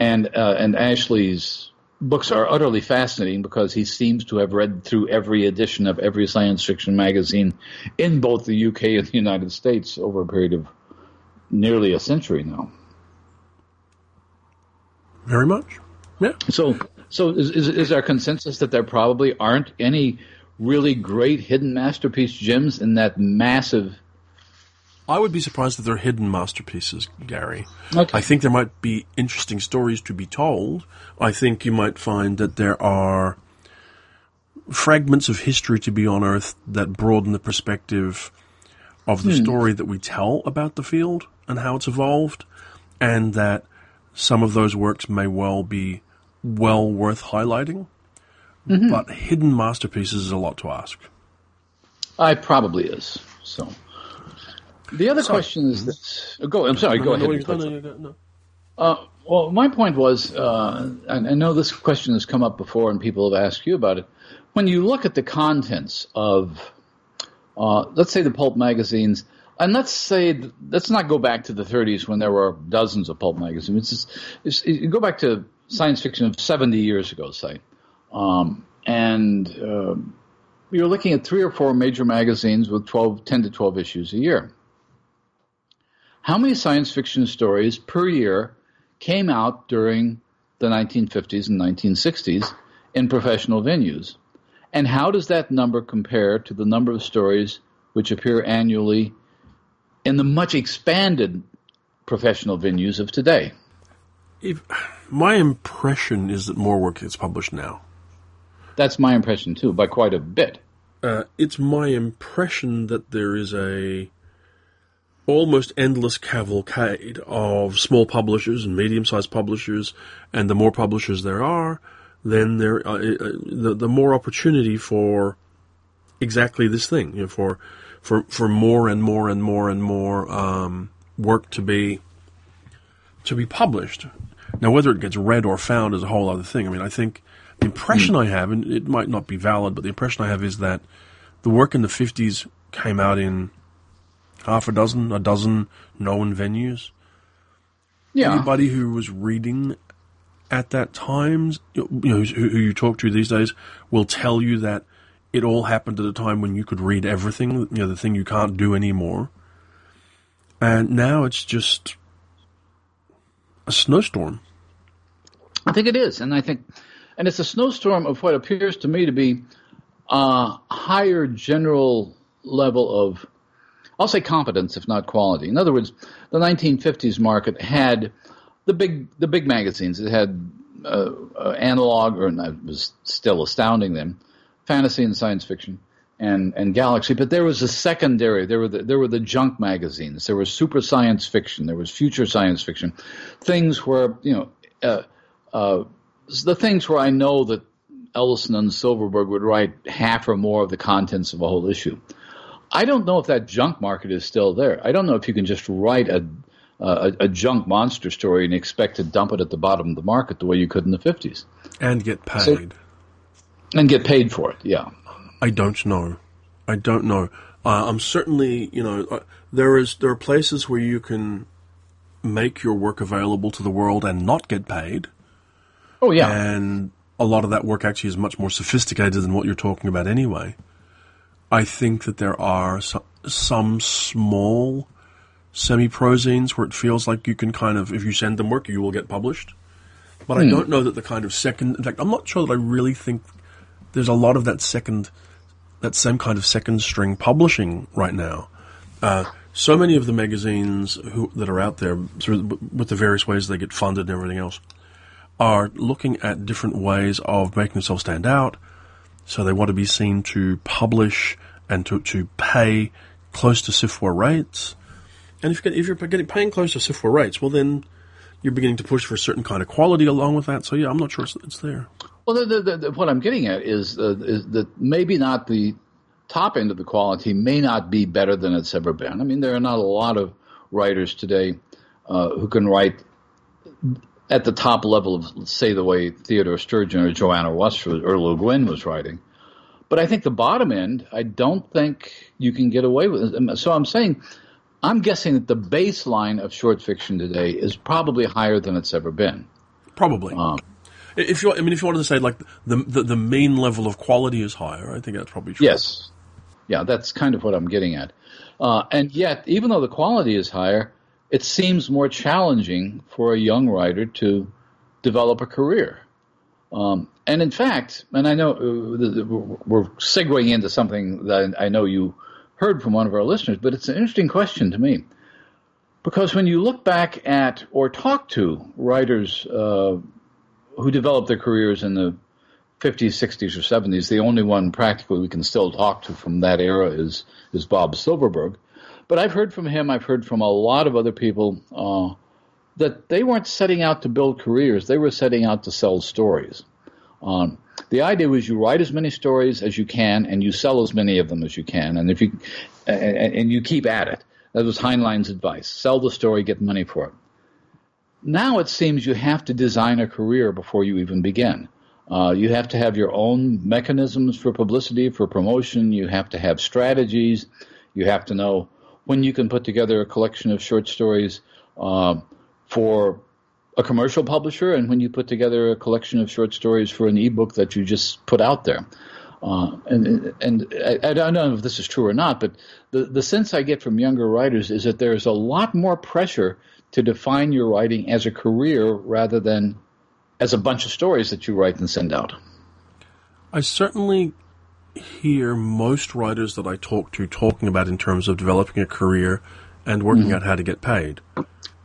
And uh, and Ashley's books are utterly fascinating because he seems to have read through every edition of every science fiction magazine in both the UK and the United States over a period of nearly a century now. Very much. Yeah. So, so is, is, is our consensus that there probably aren't any really great hidden masterpiece gems in that massive I would be surprised if they're hidden masterpieces, Gary. Okay. I think there might be interesting stories to be told. I think you might find that there are fragments of history to be unearthed that broaden the perspective of the hmm. story that we tell about the field and how it's evolved, and that some of those works may well be well worth highlighting. Mm-hmm. But hidden masterpieces is a lot to ask. I probably is. So the other question is this. Go. I'm sorry. Go No, no, ahead. no, no, no, no. Uh, well, my point was, uh, and I know this question has come up before, and people have asked you about it. When you look at the contents of, uh, let's say, the pulp magazines, and let's say, let's not go back to the 30s when there were dozens of pulp magazines. It's, just, it's, you go back to science fiction of 70 years ago, say, um, and uh, you're looking at three or four major magazines with 12, 10 to 12 issues a year. How many science fiction stories per year came out during the 1950s and 1960s in professional venues? And how does that number compare to the number of stories which appear annually in the much expanded professional venues of today? If, my impression is that more work gets published now. That's my impression too, by quite a bit. Uh, it's my impression that there is a almost endless cavalcade of small publishers and medium-sized publishers, and the more publishers there are, then there uh, uh, the the more opportunity for exactly this thing, you know, for for for more and more and more and more um, work to be to be published. Now, whether it gets read or found is a whole other thing. I mean, I think the impression I have, and it might not be valid, but the impression I have is that the work in the 50s came out in half a dozen, a dozen known venues. Yeah. Anybody who was reading at that time, you know, who, who you talk to these days, will tell you that it all happened at a time when you could read everything, you know, the thing you can't do anymore. And now it's just a snowstorm. I think it is, and I think, and it's a snowstorm of what appears to me to be a higher general level of, I'll say competence, if not quality. In other words, the 1950s market had the big the big magazines. It had uh, uh, analog, or it was still astounding then, fantasy and science fiction. And, and Galaxy, but there was a secondary. There were the, there were the junk magazines. There was super science fiction. There was future science fiction, things where you know uh, uh, the things where I know that Ellison and Silverberg would write half or more of the contents of a whole issue. I don't know if that junk market is still there. I don't know if you can just write a, a, a junk monster story and expect to dump it at the bottom of the market the way you could in the 50s And get paid. and get paid for it. Yeah. I don't know. I don't know. Uh, I'm certainly, you know, uh, there is there are places where you can make your work available to the world and not get paid, Oh, yeah. and a lot of that work actually is much more sophisticated than what you're talking about anyway. I think that there are some, some small semi-prozines where it feels like you can kind of, if you send them work, you will get published. But I don't know that the kind of second, in fact, I'm not sure that I really think there's a lot of that second, that same kind of second string publishing right now. Uh, so many of the magazines who, that are out there, with the various ways they get funded and everything else, are looking at different ways of making themselves stand out. So they want to be seen to publish and to, to pay close to SFWA rates. And if, if you're getting paying close to SFWA rates, well then you're beginning to push for a certain kind of quality along with that. So yeah, I'm not sure it's, it's there. Well, the, the, the, what I'm getting at is, uh, is that maybe not the top end of the quality may not be better than it's ever been. I mean, there are not a lot of writers today uh, who can write at the top level of, say, the way Theodore Sturgeon or Joanna Russ or Le Guin was writing. But I think the bottom end, I don't think you can get away with it. So I'm saying, I'm guessing that the baseline of short fiction today is probably higher than it's ever been. Probably. Um, if you, I mean, if you wanted to say like the, the the main level of quality is higher, I think that's probably true. Yes. Yeah, that's kind of what I'm getting at. Uh, and yet, even though the quality is higher, it seems more challenging for a young writer to develop a career. Um, and in fact, and I know uh, we're segueing into something that I know you heard from one of our listeners, but it's an interesting question to me. Because when you look back at or talk to writers uh, who developed their careers in the 50s, 60s, or 70s, the only one practically we can still talk to from that era is, is Bob Silverberg. But I've heard from him, I've heard from a lot of other people uh, that they weren't setting out to build careers, they were setting out to sell stories. Um, the idea was you write as many stories as you can and you sell as many of them as you can, and if you and, and you keep at it. That was Heinlein's advice: sell the story, get money for it. Now it seems you have to design a career before you even begin. Uh, you have to have your own mechanisms for publicity, for promotion. You have to have strategies. You have to know when you can put together a collection of short stories uh, for a commercial publisher and when you put together a collection of short stories for an ebook that you just put out there. Uh, and and I, I, don't know if this is true or not, but the, the sense I get from younger writers is that there's a lot more pressure to define your writing as a career rather than as a bunch of stories that you write and send out. I certainly hear most writers that I talk to talking about in terms of developing a career and working mm-hmm. out how to get paid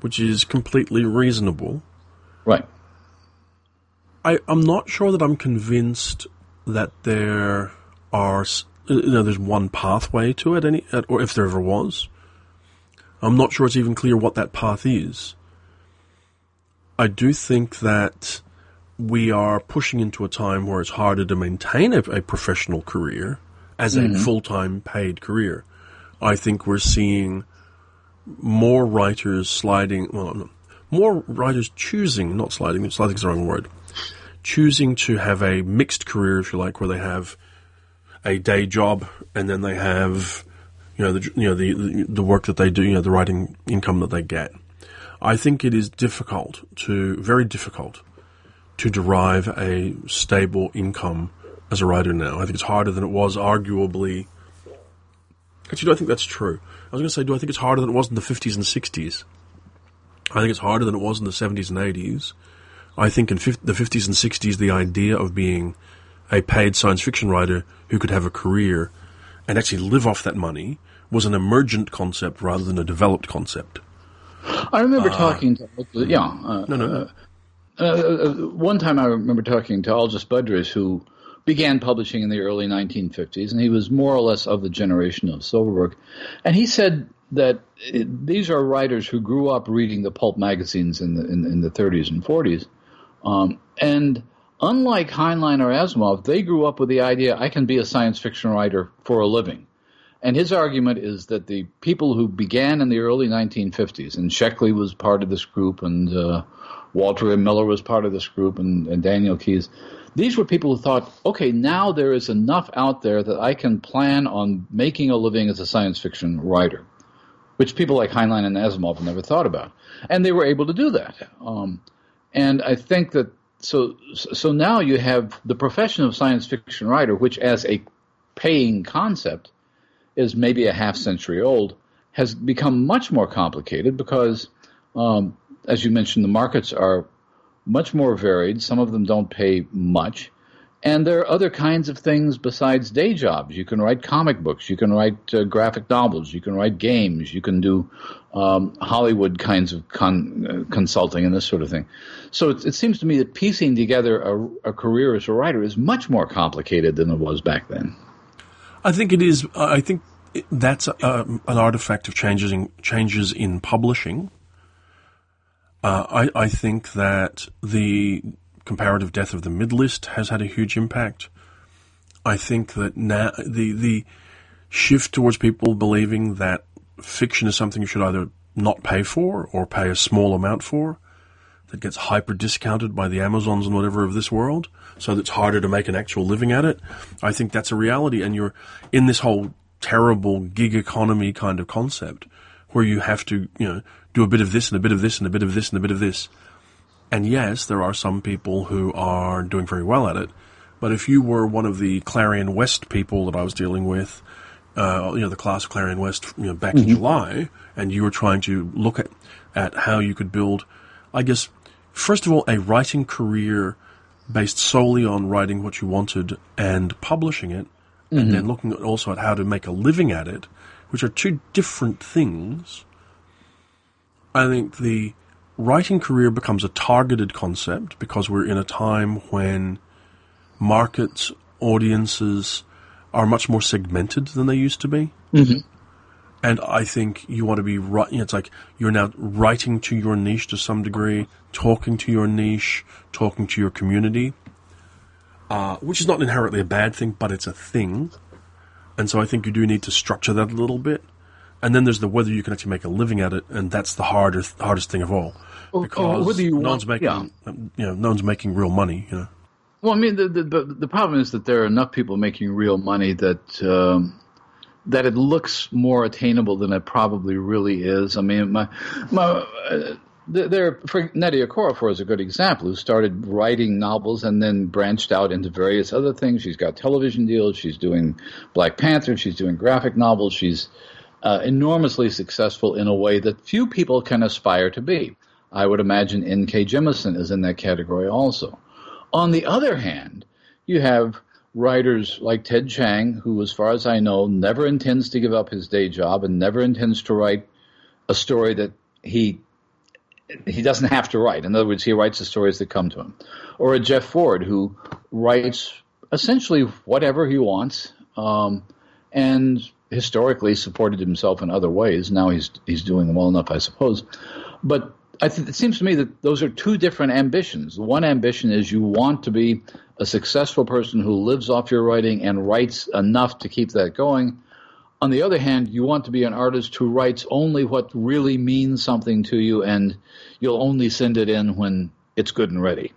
which is completely reasonable. Right. I, I'm not sure that I'm convinced that there are, you know, there's one pathway to it, any, or if there ever was. I'm not sure it's even clear what that path is. I do think that we are pushing into a time where it's harder to maintain a, a professional career as mm-hmm. a full time paid career. I think we're seeing more writers sliding, well, more writers choosing, not sliding, sliding is the wrong word, choosing to have a mixed career, if you like, where they have a day job and then they have, you know, the, you know, the, the, the work that they do, you know, the writing income that they get. I think it is difficult to, very difficult to derive a stable income as a writer now. I think it's harder than it was arguably. Actually, do I think that's true. I was going to say, do I think it's harder than it was in the 50s and 60s? I think it's harder than it was in the 70s and 80s. I think in the 50s and 60s, the idea of being a paid science fiction writer who could have a career and actually live off that money was an emergent concept rather than a developed concept. I remember uh, talking to, yeah. Uh, no, no. Uh, uh, one time I remember talking to Algis Budrys, who began publishing in the early 1950s, and he was more or less of the generation of Silverberg. And he said that it, these are writers who grew up reading the pulp magazines in the in, in the 30s and 40s, um, and unlike Heinlein or Asimov, they grew up with the idea I can be a science fiction writer for a living. And his argument is that the people who began in the early 1950s, and Sheckley was part of this group, and uh, Walter. Miller was part of this group, and, and Daniel Keyes, these were people who thought, okay, now there is enough out there that I can plan on making a living as a science fiction writer, which people like Heinlein and Asimov never thought about, and they were able to do that. Um, and I think that so so now you have the profession of science fiction writer, which as a paying concept is maybe a half century old, has become much more complicated because, um, as you mentioned, the markets are much more varied. Some of them don't pay much. And there are other kinds of things besides day jobs. You can write comic books, you can write uh, graphic novels, you can write games, you can do um, Hollywood kinds of con- uh, consulting and this sort of thing. So it, it seems to me that piecing together a, a, career as a writer is much more complicated than it was back then. I think it is. I think that's a, an artifact of changes in changes in publishing uh, I, I think that the comparative death of the mid-list has had a huge impact. I think that now the the shift towards people believing that fiction is something you should either not pay for or pay a small amount for, that gets hyper discounted by the Amazons and whatever of this world, so that it's harder to make an actual living at it. I think that's a reality, and you're in this whole terrible gig economy kind of concept where you have to, you know, do a bit of this and a bit of this and a bit of this and a bit of this. And yes, there are some people who are doing very well at it. But if you were one of the Clarion West people that I was dealing with, uh, you know, the class of Clarion West, you know, back mm-hmm. in July, and you were trying to look at, at how you could build, I guess, first of all, a writing career based solely on writing what you wanted and publishing it, mm-hmm. and then looking also at how to make a living at it, which are two different things, I think the writing career becomes a targeted concept because we're in a time when markets, audiences are much more segmented than they used to be. Mm-hmm. And I think you want to be right. You know, it's like you're now writing to your niche to some degree, talking to your niche, talking to your community, uh, which is not inherently a bad thing, but it's a thing. And so I think you do need to structure that a little bit. And then there's the whether you can actually make a living at it, and that's the hardest hardest thing of all, because whether you no one's making yeah. you know no one's making real money. You know, Well, I mean, the, the the the problem is that there are enough people making real money that um, that it looks more attainable than it probably really is. I mean, my my. Uh, there, for Nnedi Okorafor is a good example. Who started writing novels and then branched out into various other things. She's got television deals. She's doing Black Panther. She's doing graphic novels. She's uh, enormously successful in a way that few people can aspire to be. I would imagine N.K. Jemisin is in that category also. On the other hand, you have writers like Ted Chiang, who, as far as I know, never intends to give up his day job and never intends to write a story that he he doesn't have to write. In other words, he writes the stories that come to him. Or a Jeff Ford, who writes essentially whatever he wants, um, and historically supported himself in other ways. Now he's he's doing well enough, I suppose. But I th- it seems to me that those are two different ambitions. The One ambition is you want to be a successful person who lives off your writing and writes enough to keep that going. On the other hand, you want to be an artist who writes only what really means something to you, and you'll only send it in when it's good and ready.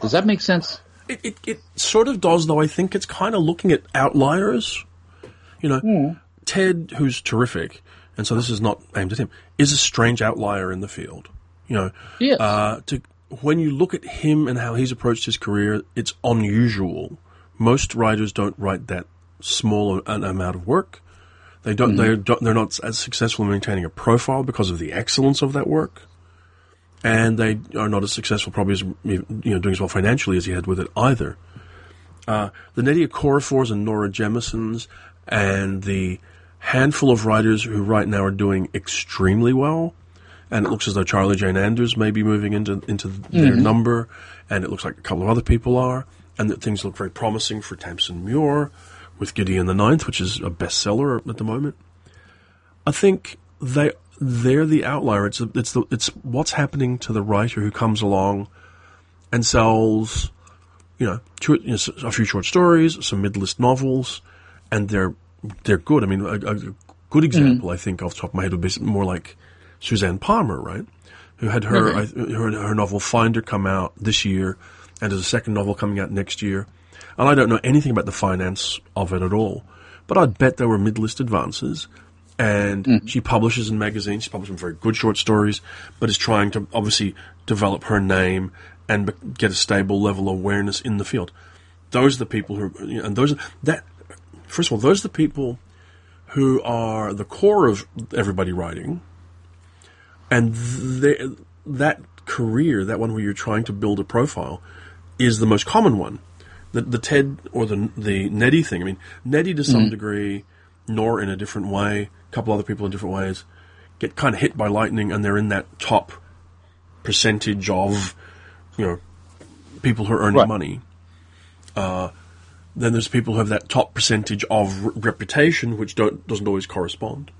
Does that make sense? it, it it sort of does, though. I think it's kind of looking at outliers. You know, Ted, who's terrific, and so this is not aimed at him, is a strange outlier in the field. You know, Yes. uh, to when you look at him and how he's approached his career, it's unusual. Most writers don't write that small an amount of work. They don't. They're don't, they're not as successful in maintaining a profile because of the excellence of that work, and they are not as successful probably as you know doing as well financially as he had with it either. Uh, the Nnedi Okorafors and Nora Jemisins and the handful of writers who right now are doing extremely well, and it looks as though Charlie Jane Anders may be moving into into their mm-hmm. number, and it looks like a couple of other people are, and that things look very promising for Tamsyn Muir with Gideon the Ninth, which is a bestseller at the moment. I think they they're the outlier. It's it's the it's what's happening to the writer who comes along and sells, you know, two, you know, a few short stories, some mid-list novels, and they're they're good. I mean, a, a good mm-hmm. example I think off the top of my head would be more like Suzanne Palmer, right? Who had her mm-hmm. I, her, her novel Finder come out this year, and there's a second novel coming out next year. And I don't know anything about the finance of it at all, but I'd bet there were mid-list advances. And mm. she publishes in magazines. She publishes very good short stories, but is trying to obviously develop her name and get a stable level of awareness in the field. Those are the people who, you know, and those are that. First of all, those are the people who are the core of everybody writing, and they, that career, that one where you're trying to build a profile, is the most common one. The, the TED or the the Nnedi thing. I mean, Nnedi to some degree, Nor in a different way, a couple other people in different ways, get kind of hit by lightning, and they're in that top percentage of, you know, people who are earning Right. money. Uh, then there's people who have that top percentage of re- reputation, which don't, doesn't always correspond.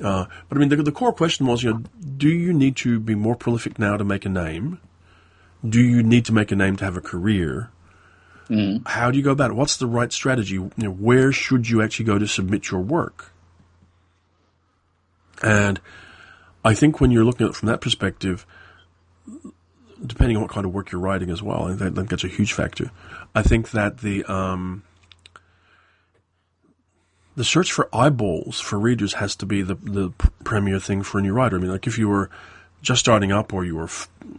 Uh, but I mean, the, the core question was, you know, do you need to be more prolific now to make a name? Do you need to make a name to have a career? How do you go about it? What's the right strategy? You know, where should you actually go to submit your work? And I think when you're looking at it from that perspective, depending on what kind of work you're writing as well, that, that that's a huge factor. I think that the um, the search for eyeballs for readers has to be the the premier thing for a new writer. I mean, like if you were just starting up, or you were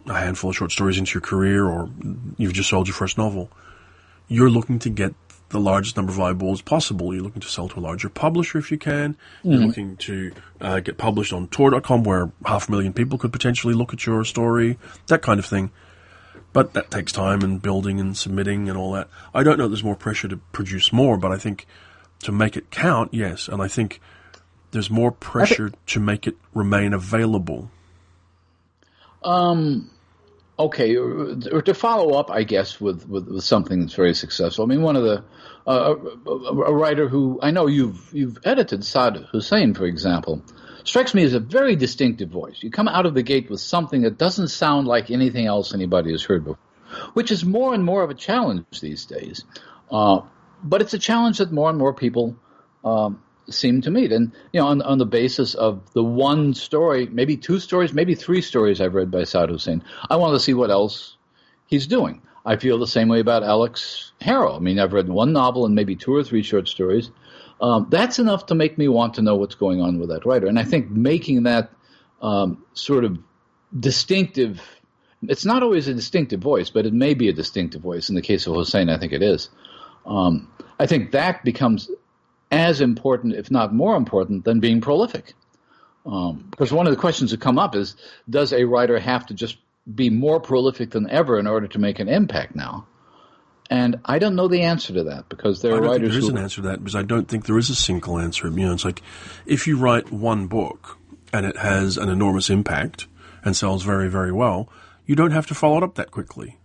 a handful of short stories into your career, or you've just sold your first novel, you're looking to get the largest number of eyeballs possible. You're looking to sell to a larger publisher if you can. You're looking to uh, get published on Tor.com, where half a million people could potentially look at your story. That kind of thing. But that takes time and building and submitting and all that. I don't know if there's more pressure to produce more, but I think to make it count, yes, and I think there's more pressure to make it remain available. Um, okay, or, to follow up, I guess, with, with, with, something that's very successful. I mean, one of the uh, a, a, writer who I know you've you've edited, Saad Hossain, for example, strikes me as a very distinctive voice. You come out of the gate with something that doesn't sound like anything else anybody has heard before, which is more and more of a challenge these days. Uh, but it's a challenge that more and more people um, seem to meet. And, you know, on, on the basis of the one story, maybe two stories, maybe three stories I've read by Saad Hossain, I want to see what else he's doing. I feel the same way about Alix Harrow. I mean, I've read one novel and maybe two or three short stories. Um, that's enough to make me want to know what's going on with that writer. And I think making that um, sort of distinctive, it's not always a distinctive voice, but it may be a distinctive voice. In the case of Hossain, I think it is. Um, I think that becomes as important, if not more important, than being prolific. Um, because one of the questions that come up is, does a writer have to just be more prolific than ever in order to make an impact now? And I don't know the answer to that because there are writers. there is an answer to that because I don't think there is a single answer. You know, it's like if you write one book and it has an enormous impact and sells very, very well, you don't have to follow it up that quickly.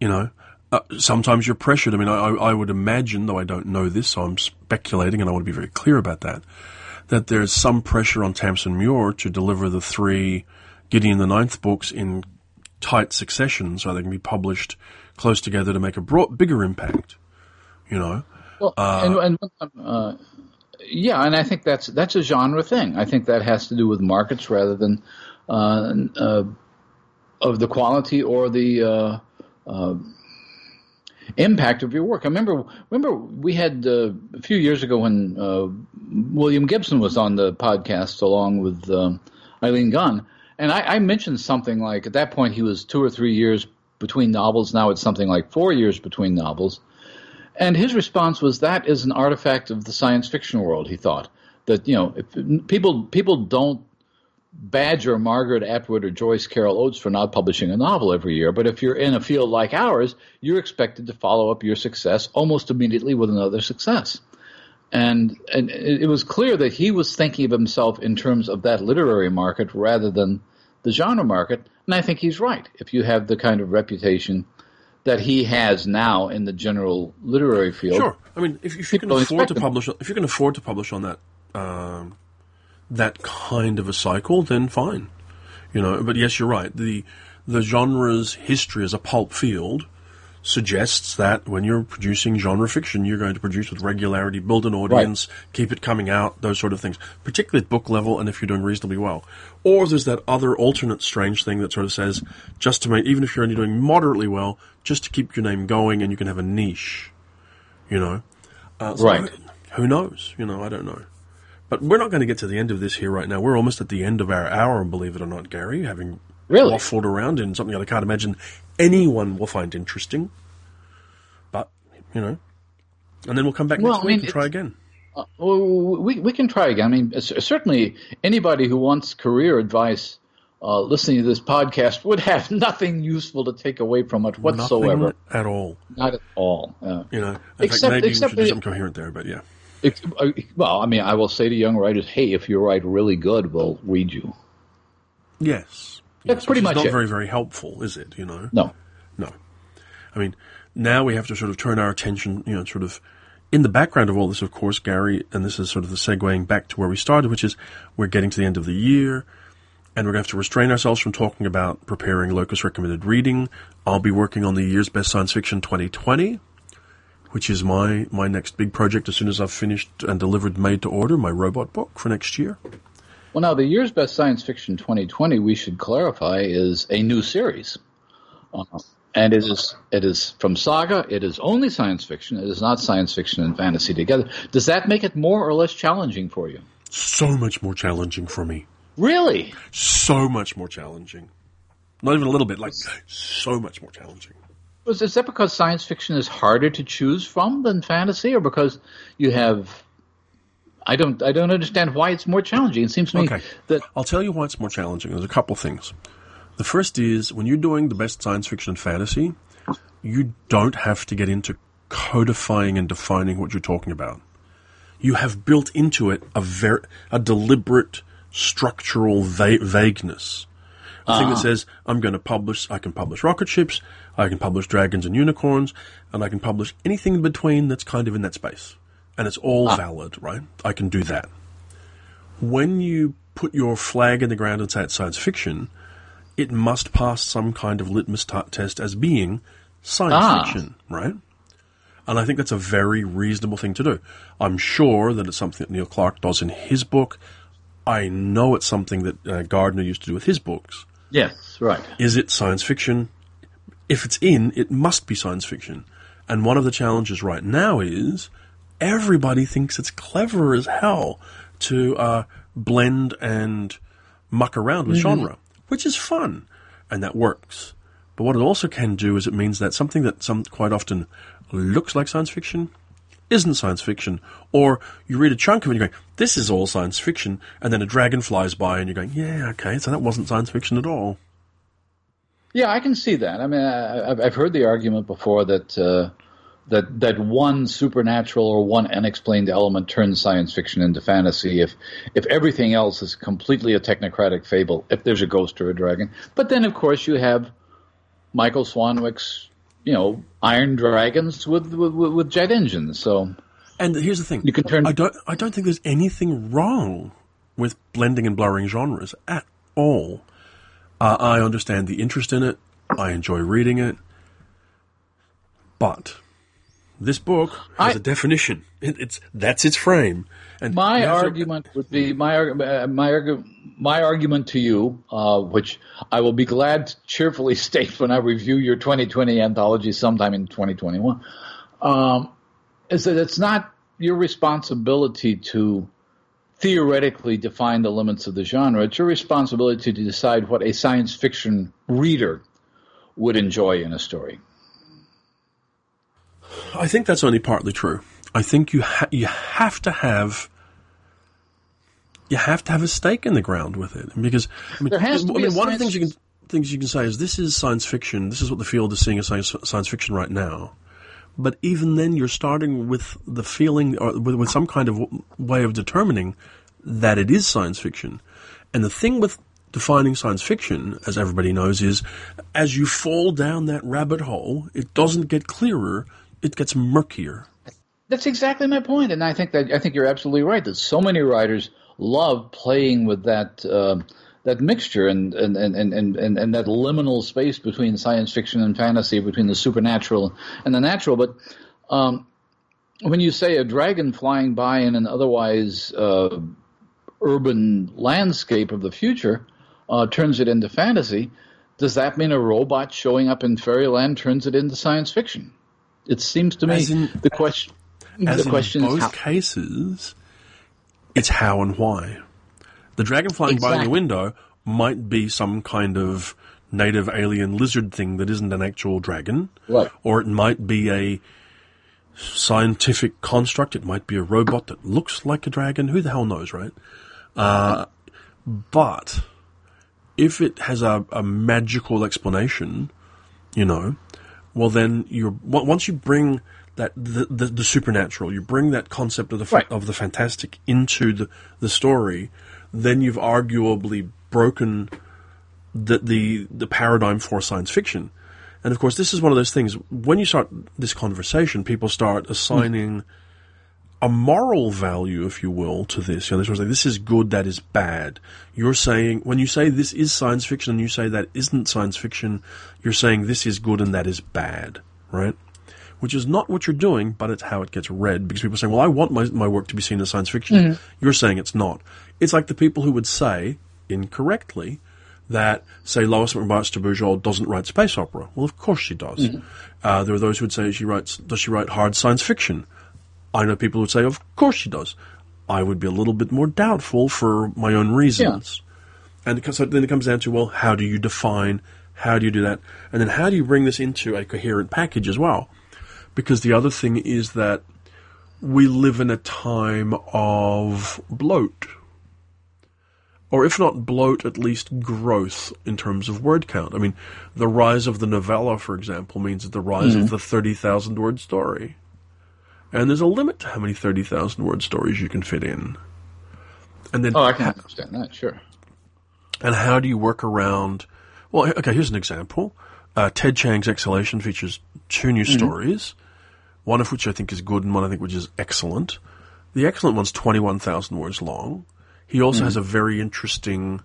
You know, uh, sometimes you're pressured. I mean, I, I, would imagine, though I don't know this, so I'm speculating, and I want to be very clear about that, that there's some pressure on Tamsyn Muir to deliver the three Gideon the Ninth books in tight succession so they can be published close together to make a broad, bigger impact. You know. Well, uh, and, and uh, yeah, and I think that's that's a genre thing. I think that has to do with markets rather than uh, uh of the quality or the uh, impact of your work. I remember remember we had uh, a few years ago when uh, William Gibson was on the podcast along with um, Eileen Gunn, and I, I, mentioned something like at that point he was two or three years between novels. Now it's something like four years between novels, and his response was that is an artifact of the science fiction world. He thought that you know people people don't badger Margaret Atwood or Joyce Carol Oates for not publishing a novel every year, but if you're in a field like ours, you're expected to follow up your success almost immediately with another success. And, and it was clear that he was thinking of himself in terms of that literary market rather than the genre market. And I think he's right. If you have the kind of reputation that he has now in the general literary field. Sure. I mean, if, if you can afford to publish, if you can afford to publish on that um, that kind of a cycle, then fine. You know, but yes, you're right. The the genre's history as a pulp field suggests that when you're producing genre fiction, you're going to produce with regularity, build an audience, right. keep it coming out, those sort of things, particularly at book level and if you're doing reasonably well. Or there's that other alternate strange thing that sort of says, just to make, even if you're only doing moderately well, just to keep your name going and you can have a niche, you know. Uh, so right. Who knows? You know, I don't know. But we're not going to get to the end of this here right now. We're almost at the end of our hour, believe it or not, Gary, having really? waffled around in something that I can't imagine anyone will find interesting. But, you know, and then we'll come back well, next I mean, week and try again. Uh, well, we, we can try again. I mean, certainly anybody who wants career advice uh, listening to this podcast would have nothing useful to take away from it whatsoever. Nothing at all. Not at all. Uh, you know, except, fact, maybe except we should do something coherent there, but yeah. Uh, well, I mean, I will say to young writers, hey, if you write really good, we'll read you. Yes. That's yes, pretty much not it. very, very helpful, is it? You know? No. No. I mean, now we have to sort of turn our attention, you know, sort of in the background of all this, of course, Gary, and this is sort of the segueing back to where we started, which is we're getting to the end of the year, and we're going to have to restrain ourselves from talking about preparing Locus recommended reading. I'll be working on the year's best science fiction 2020 which is my, my next big project as soon as I've finished and delivered Made to Order, my robot book for next year. Well, now, the year's best science fiction 2020, we should clarify, is a new series. Uh, and it is it is from Saga. It is only science fiction. It is not science fiction and fantasy together. Does that make it more or less challenging for you? So much more challenging for me. Really? So much more challenging. Not even a little bit, like so much more challenging. Was is that because science fiction is harder to choose from than fantasy, or because you have? I don't. I don't understand why it's more challenging. It seems to me okay. that I'll tell you why it's more challenging. There's a couple things. The first is when you're doing the best science fiction and fantasy, you don't have to get into codifying and defining what you're talking about. You have built into it a very a deliberate structural va- vagueness. A thing that ah. says, I'm going to publish, I can publish rocket ships, I can publish dragons and unicorns, and I can publish anything in between that's kind of in that space. And it's all valid, right? I can do that. When you put your flag in the ground and say it's science fiction, it must pass some kind of litmus t- test as being science Ah. fiction, right? And I think that's a very reasonable thing to do. I'm sure that it's something that Neil Clarke does in his book. I know it's something that uh, Gardner used to do with his books. Yes, right. Is it science fiction? If it's in, it must be science fiction. And one of the challenges right now is everybody thinks it's clever as hell to uh, blend and muck around with genre, which is fun, and that works. But what it also can do is it means that something that some quite often looks like science fiction isn't science fiction. Or you read a chunk of it and you're going, this is all science fiction, and then a dragon flies by and you're going, yeah, okay, so that wasn't science fiction at all. Yeah, I can see that. I mean, I, I've, I've heard the argument before that uh, that that one supernatural or one unexplained element turns science fiction into fantasy if if everything else is completely a technocratic fable. If there's a ghost or a dragon, but then of course you have Michael Swanwick's you know Iron Dragons with with, with jet engines. So And here's the thing: You can turn- I don't. I don't think there's anything wrong with blending and blurring genres at all. Uh, I understand the interest in it. I enjoy reading it, but this book has I- a definition. It, it's that's its frame. And My argument would be my uh, my argu- my argument to you, uh, which I will be glad to cheerfully state when I review your 2020 anthology sometime in 2021, um, is that it's not your responsibility to theoretically define the limits of the genre. It's your responsibility to decide what a science fiction reader would enjoy in a story. I think that's only partly true. I think you ha- you have to have you have to have a stake in the ground with it because I mean, There has to I be mean one of the things you can things you can say is this is science fiction. This is what the field is seeing as science science fiction right now. But even then, you're starting with the feeling or with, with some kind of way of determining that it is science fiction. And the thing with defining science fiction, as everybody knows, is as you fall down that rabbit hole, it doesn't get clearer; it gets murkier. That's exactly my point, and I think that I think you're absolutely right. That so many writers love playing with that uh, that mixture and and, and, and, and and that liminal space between science fiction and fantasy, between the supernatural and the natural. But um, when you say a dragon flying by in an otherwise uh, urban landscape of the future uh, turns it into fantasy, does that mean a robot showing up in fairyland turns it into science fiction? It seems to me in- the question. As the question in is both how, cases, it's how and why. The dragon flying by the window might be some kind of native alien lizard thing that isn't an actual dragon. Right. Or it might be a scientific construct. It might be a robot that looks like a dragon. Who the hell knows, right? Uh, but if it has a, a magical explanation, you know, well then you're once you bring that the, the, the supernatural, you bring that concept of the fa- Right. of the fantastic into the the story, then you've arguably broken the the the paradigm for science fiction. And of course, this is one of those things. When you start this conversation, people start assigning a moral value, if you will, to this. You know, they're sort of like, this is good, that is bad. You're saying, when you say this is science fiction and you say that isn't science fiction, you're saying this is good and that is bad, right? Which is not what you're doing, but it's how it gets read. Because people are saying, well, I want my, my work to be seen as science fiction. You're saying it's not. It's like the people who would say, incorrectly, that, say, Lois McMaster Bujold doesn't write space opera. Well, of course she does. Uh, there are those who would say she writes, does she write hard science fiction? I know people who would say, of course she does. I would be a little bit more doubtful for my own reasons. And so then it comes down to, well, how do you define, how do you do that? And then how do you bring this into a coherent package as well? Because the other thing is that we live in a time of bloat. or if not bloat, at least growth in terms of word count. I mean, the rise of the novella, for example, means the rise of the 30,000 word story. And there's a limit to how many 30,000 word stories you can fit in. And then, Oh, I can understand that. Sure. and how do you work around? Well, okay, here's an example. Uh, Ted Chiang's Exhalation features two new stories, one of which I think is good and one I think which is excellent. The excellent one's 21,000 words long. He also has a very interesting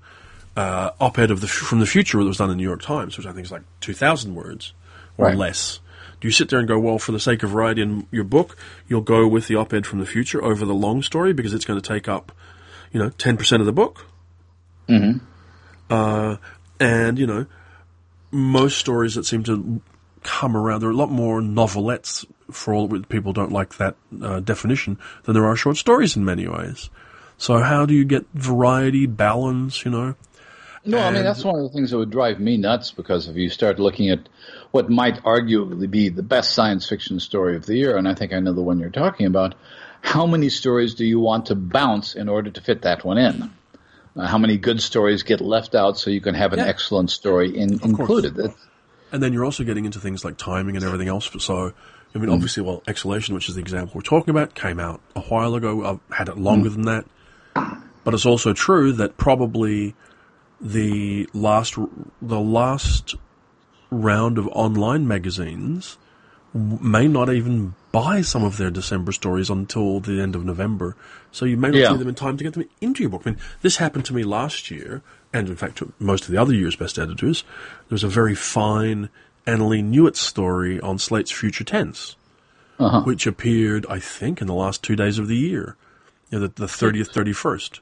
uh, op-ed of the from the future that was done in the New York Times, which I think is like 2,000 words or Right. less. Do you sit there and go, well, for the sake of variety in your book, you'll go with the op-ed from the future over the long story because it's going to take up, you know, 10% of the book? Uh, and you know, most stories that seem to come around, there are a lot more novelettes for all people don't like that uh, definition than there are short stories in many ways. So how do you get variety, balance? You know, No, I mean that's one of the things that would drive me nuts because if you start looking at what might arguably be the best science fiction story of the year, and I think I know the one you're talking about, how many stories do you want to bounce in order to fit that one in? Uh, how many good stories get left out so you can have an Yeah. excellent story in, included? That- and then you're also getting into things like timing and everything else. So. I mean, mm. obviously, well, Exhalation, which is the example we're talking about, came out a while ago. I've had it longer mm. than that. But it's also true that probably the last the last round of online magazines may not even buy some of their December stories until the end of November. So you may not Yeah. see them in time to get them into your book. I mean, this happened to me last year, and in fact to most of the other year's best editors. There was a very fine Annalee Newitz story on Slate's Future Tense, Uh-huh. which appeared, I think, in the last two days of the year, you know, the, the 30th, 31st.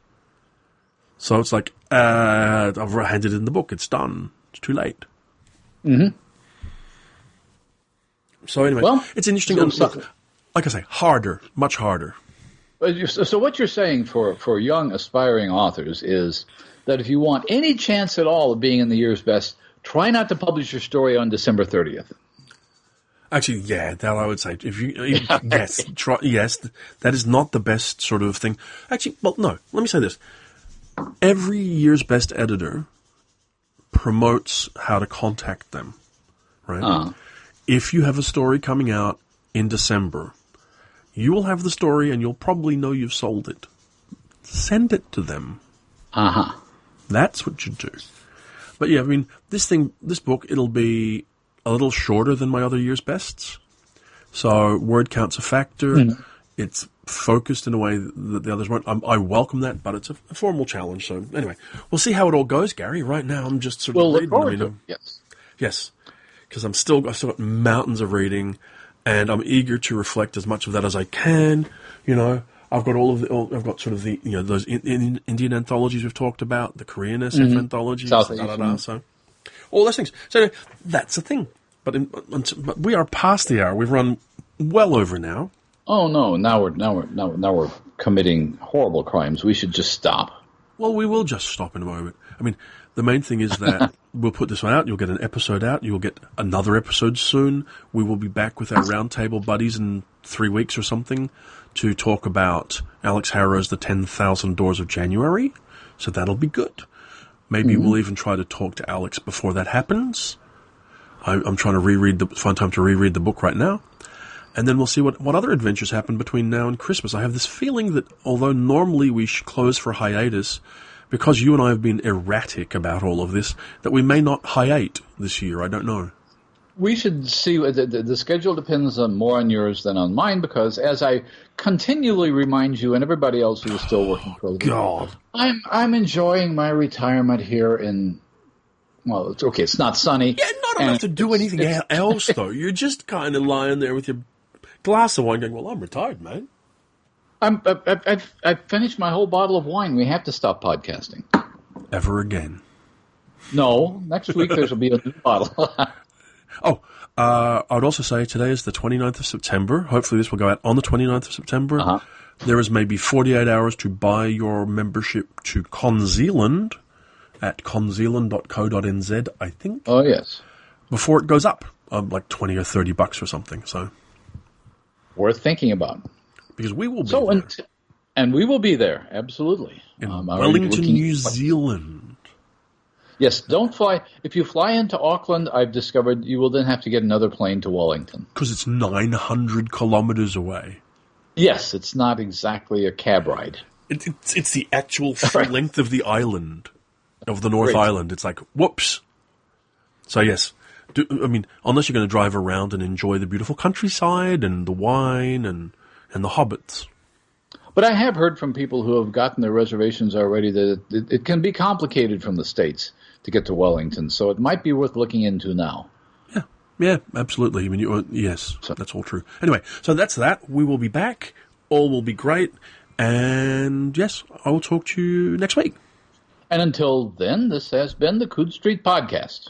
So it's like, uh, I've handed in the book. It's done. It's too late. Mm-hmm. So anyway, Well, it's interesting. so- look, like I say, harder, much harder. So so what you're saying for, for young aspiring authors is that if you want any chance at all of being in the year's best, try not to publish your story on December 30th. Actually, yeah, that I would say. If you, if- yes, try, yes, that is not the best sort of thing. Actually, well, no. Let me say this: every year's best editor promotes how to contact them. Right. Uh, If you have a story coming out in December, you will have the story, and you'll probably know you've sold it. Send it to them. uh-huh. That's what you do. But yeah, I mean, this thing, this book, it'll be a little shorter than my other year's bests. So word count's a factor. It's focused in a way that the others won't. i I welcome that, but it's a, a formal challenge. So anyway, we'll see how it all goes, Gary. Right now, I'm just sort of reading. I forward mean, to it. Yes. Yes, because I'm still I've still got mountains of reading, and I'm eager to reflect as much of that as I can. You know, I've got all of the all, I've got sort of the you know those in, in, Indian anthologies we've talked about, the Korean SF mm-hmm. anthologies, da, da, da, so all those things. So that's the thing. But, in, but we are past the hour. We've run well over now. Oh no! Now we're now we're now, now we're committing horrible crimes. We should just stop. Well, we will just stop in a moment. I mean, the main thing is that we'll put this one out. You'll get an episode out. You'll get another episode soon. We will be back with our roundtable buddies in three weeks or something to talk about Alix Harrow's The 10,000 Doors of January. So that'll be good. Maybe mm-hmm. we'll even try to talk to Alix before that happens. I, I'm trying to reread the, find time to reread the book right now. And then we'll see what, what other adventures happen between now and Christmas. I have this feeling that although normally we should close for hiatus, because you and I have been erratic about all of this, that we may not hiate this year. I don't know. We should see. The, the, the schedule depends on more on yours than on mine because, as I continually remind you and everybody else who is still working for the oh, God. I'm I'm enjoying my retirement here in. Well, it's okay. It's not sunny. Yeah, not enough to do anything else, though. You're just kind of lying there with your glass of wine going, well, I'm retired, man. I'm, I, I, I've, I've finished my whole bottle of wine. We have to stop podcasting. Ever again. No, next week there will be a new bottle. Oh, uh, I would also say today is the 29th of September. Hopefully, this will go out on the 29th of September. Uh-huh. There is maybe 48 hours to buy your membership to Conzealand at conzealand.co.nz, I think, oh yes, before it goes up, um, like 20 or 30 bucks or something. So, worth thinking about. Because we will be So there. unt- And we will be there, absolutely. In Um, Wellington, New Zealand. Yes, don't fly. If you fly into Auckland, I've discovered you will then have to get another plane to Wellington. Because it's 900 kilometers away. Yes, it's not exactly a cab ride. It, it's, it's the actual full length of the island, of the North Great. Island. It's like, whoops. So, yes. Do, I mean, unless you're going to drive around and enjoy the beautiful countryside and the wine and, and the hobbits. But I have heard from people who have gotten their reservations already that it, it, can be complicated from the States to get to Wellington, so it might be worth looking into now. Yeah, yeah, absolutely. I mean, you, uh, yes, that's all true. Anyway, so that's that. We will be back. All will be great. And yes, I will talk to you next week. And until then, this has been the Coode Street Podcast.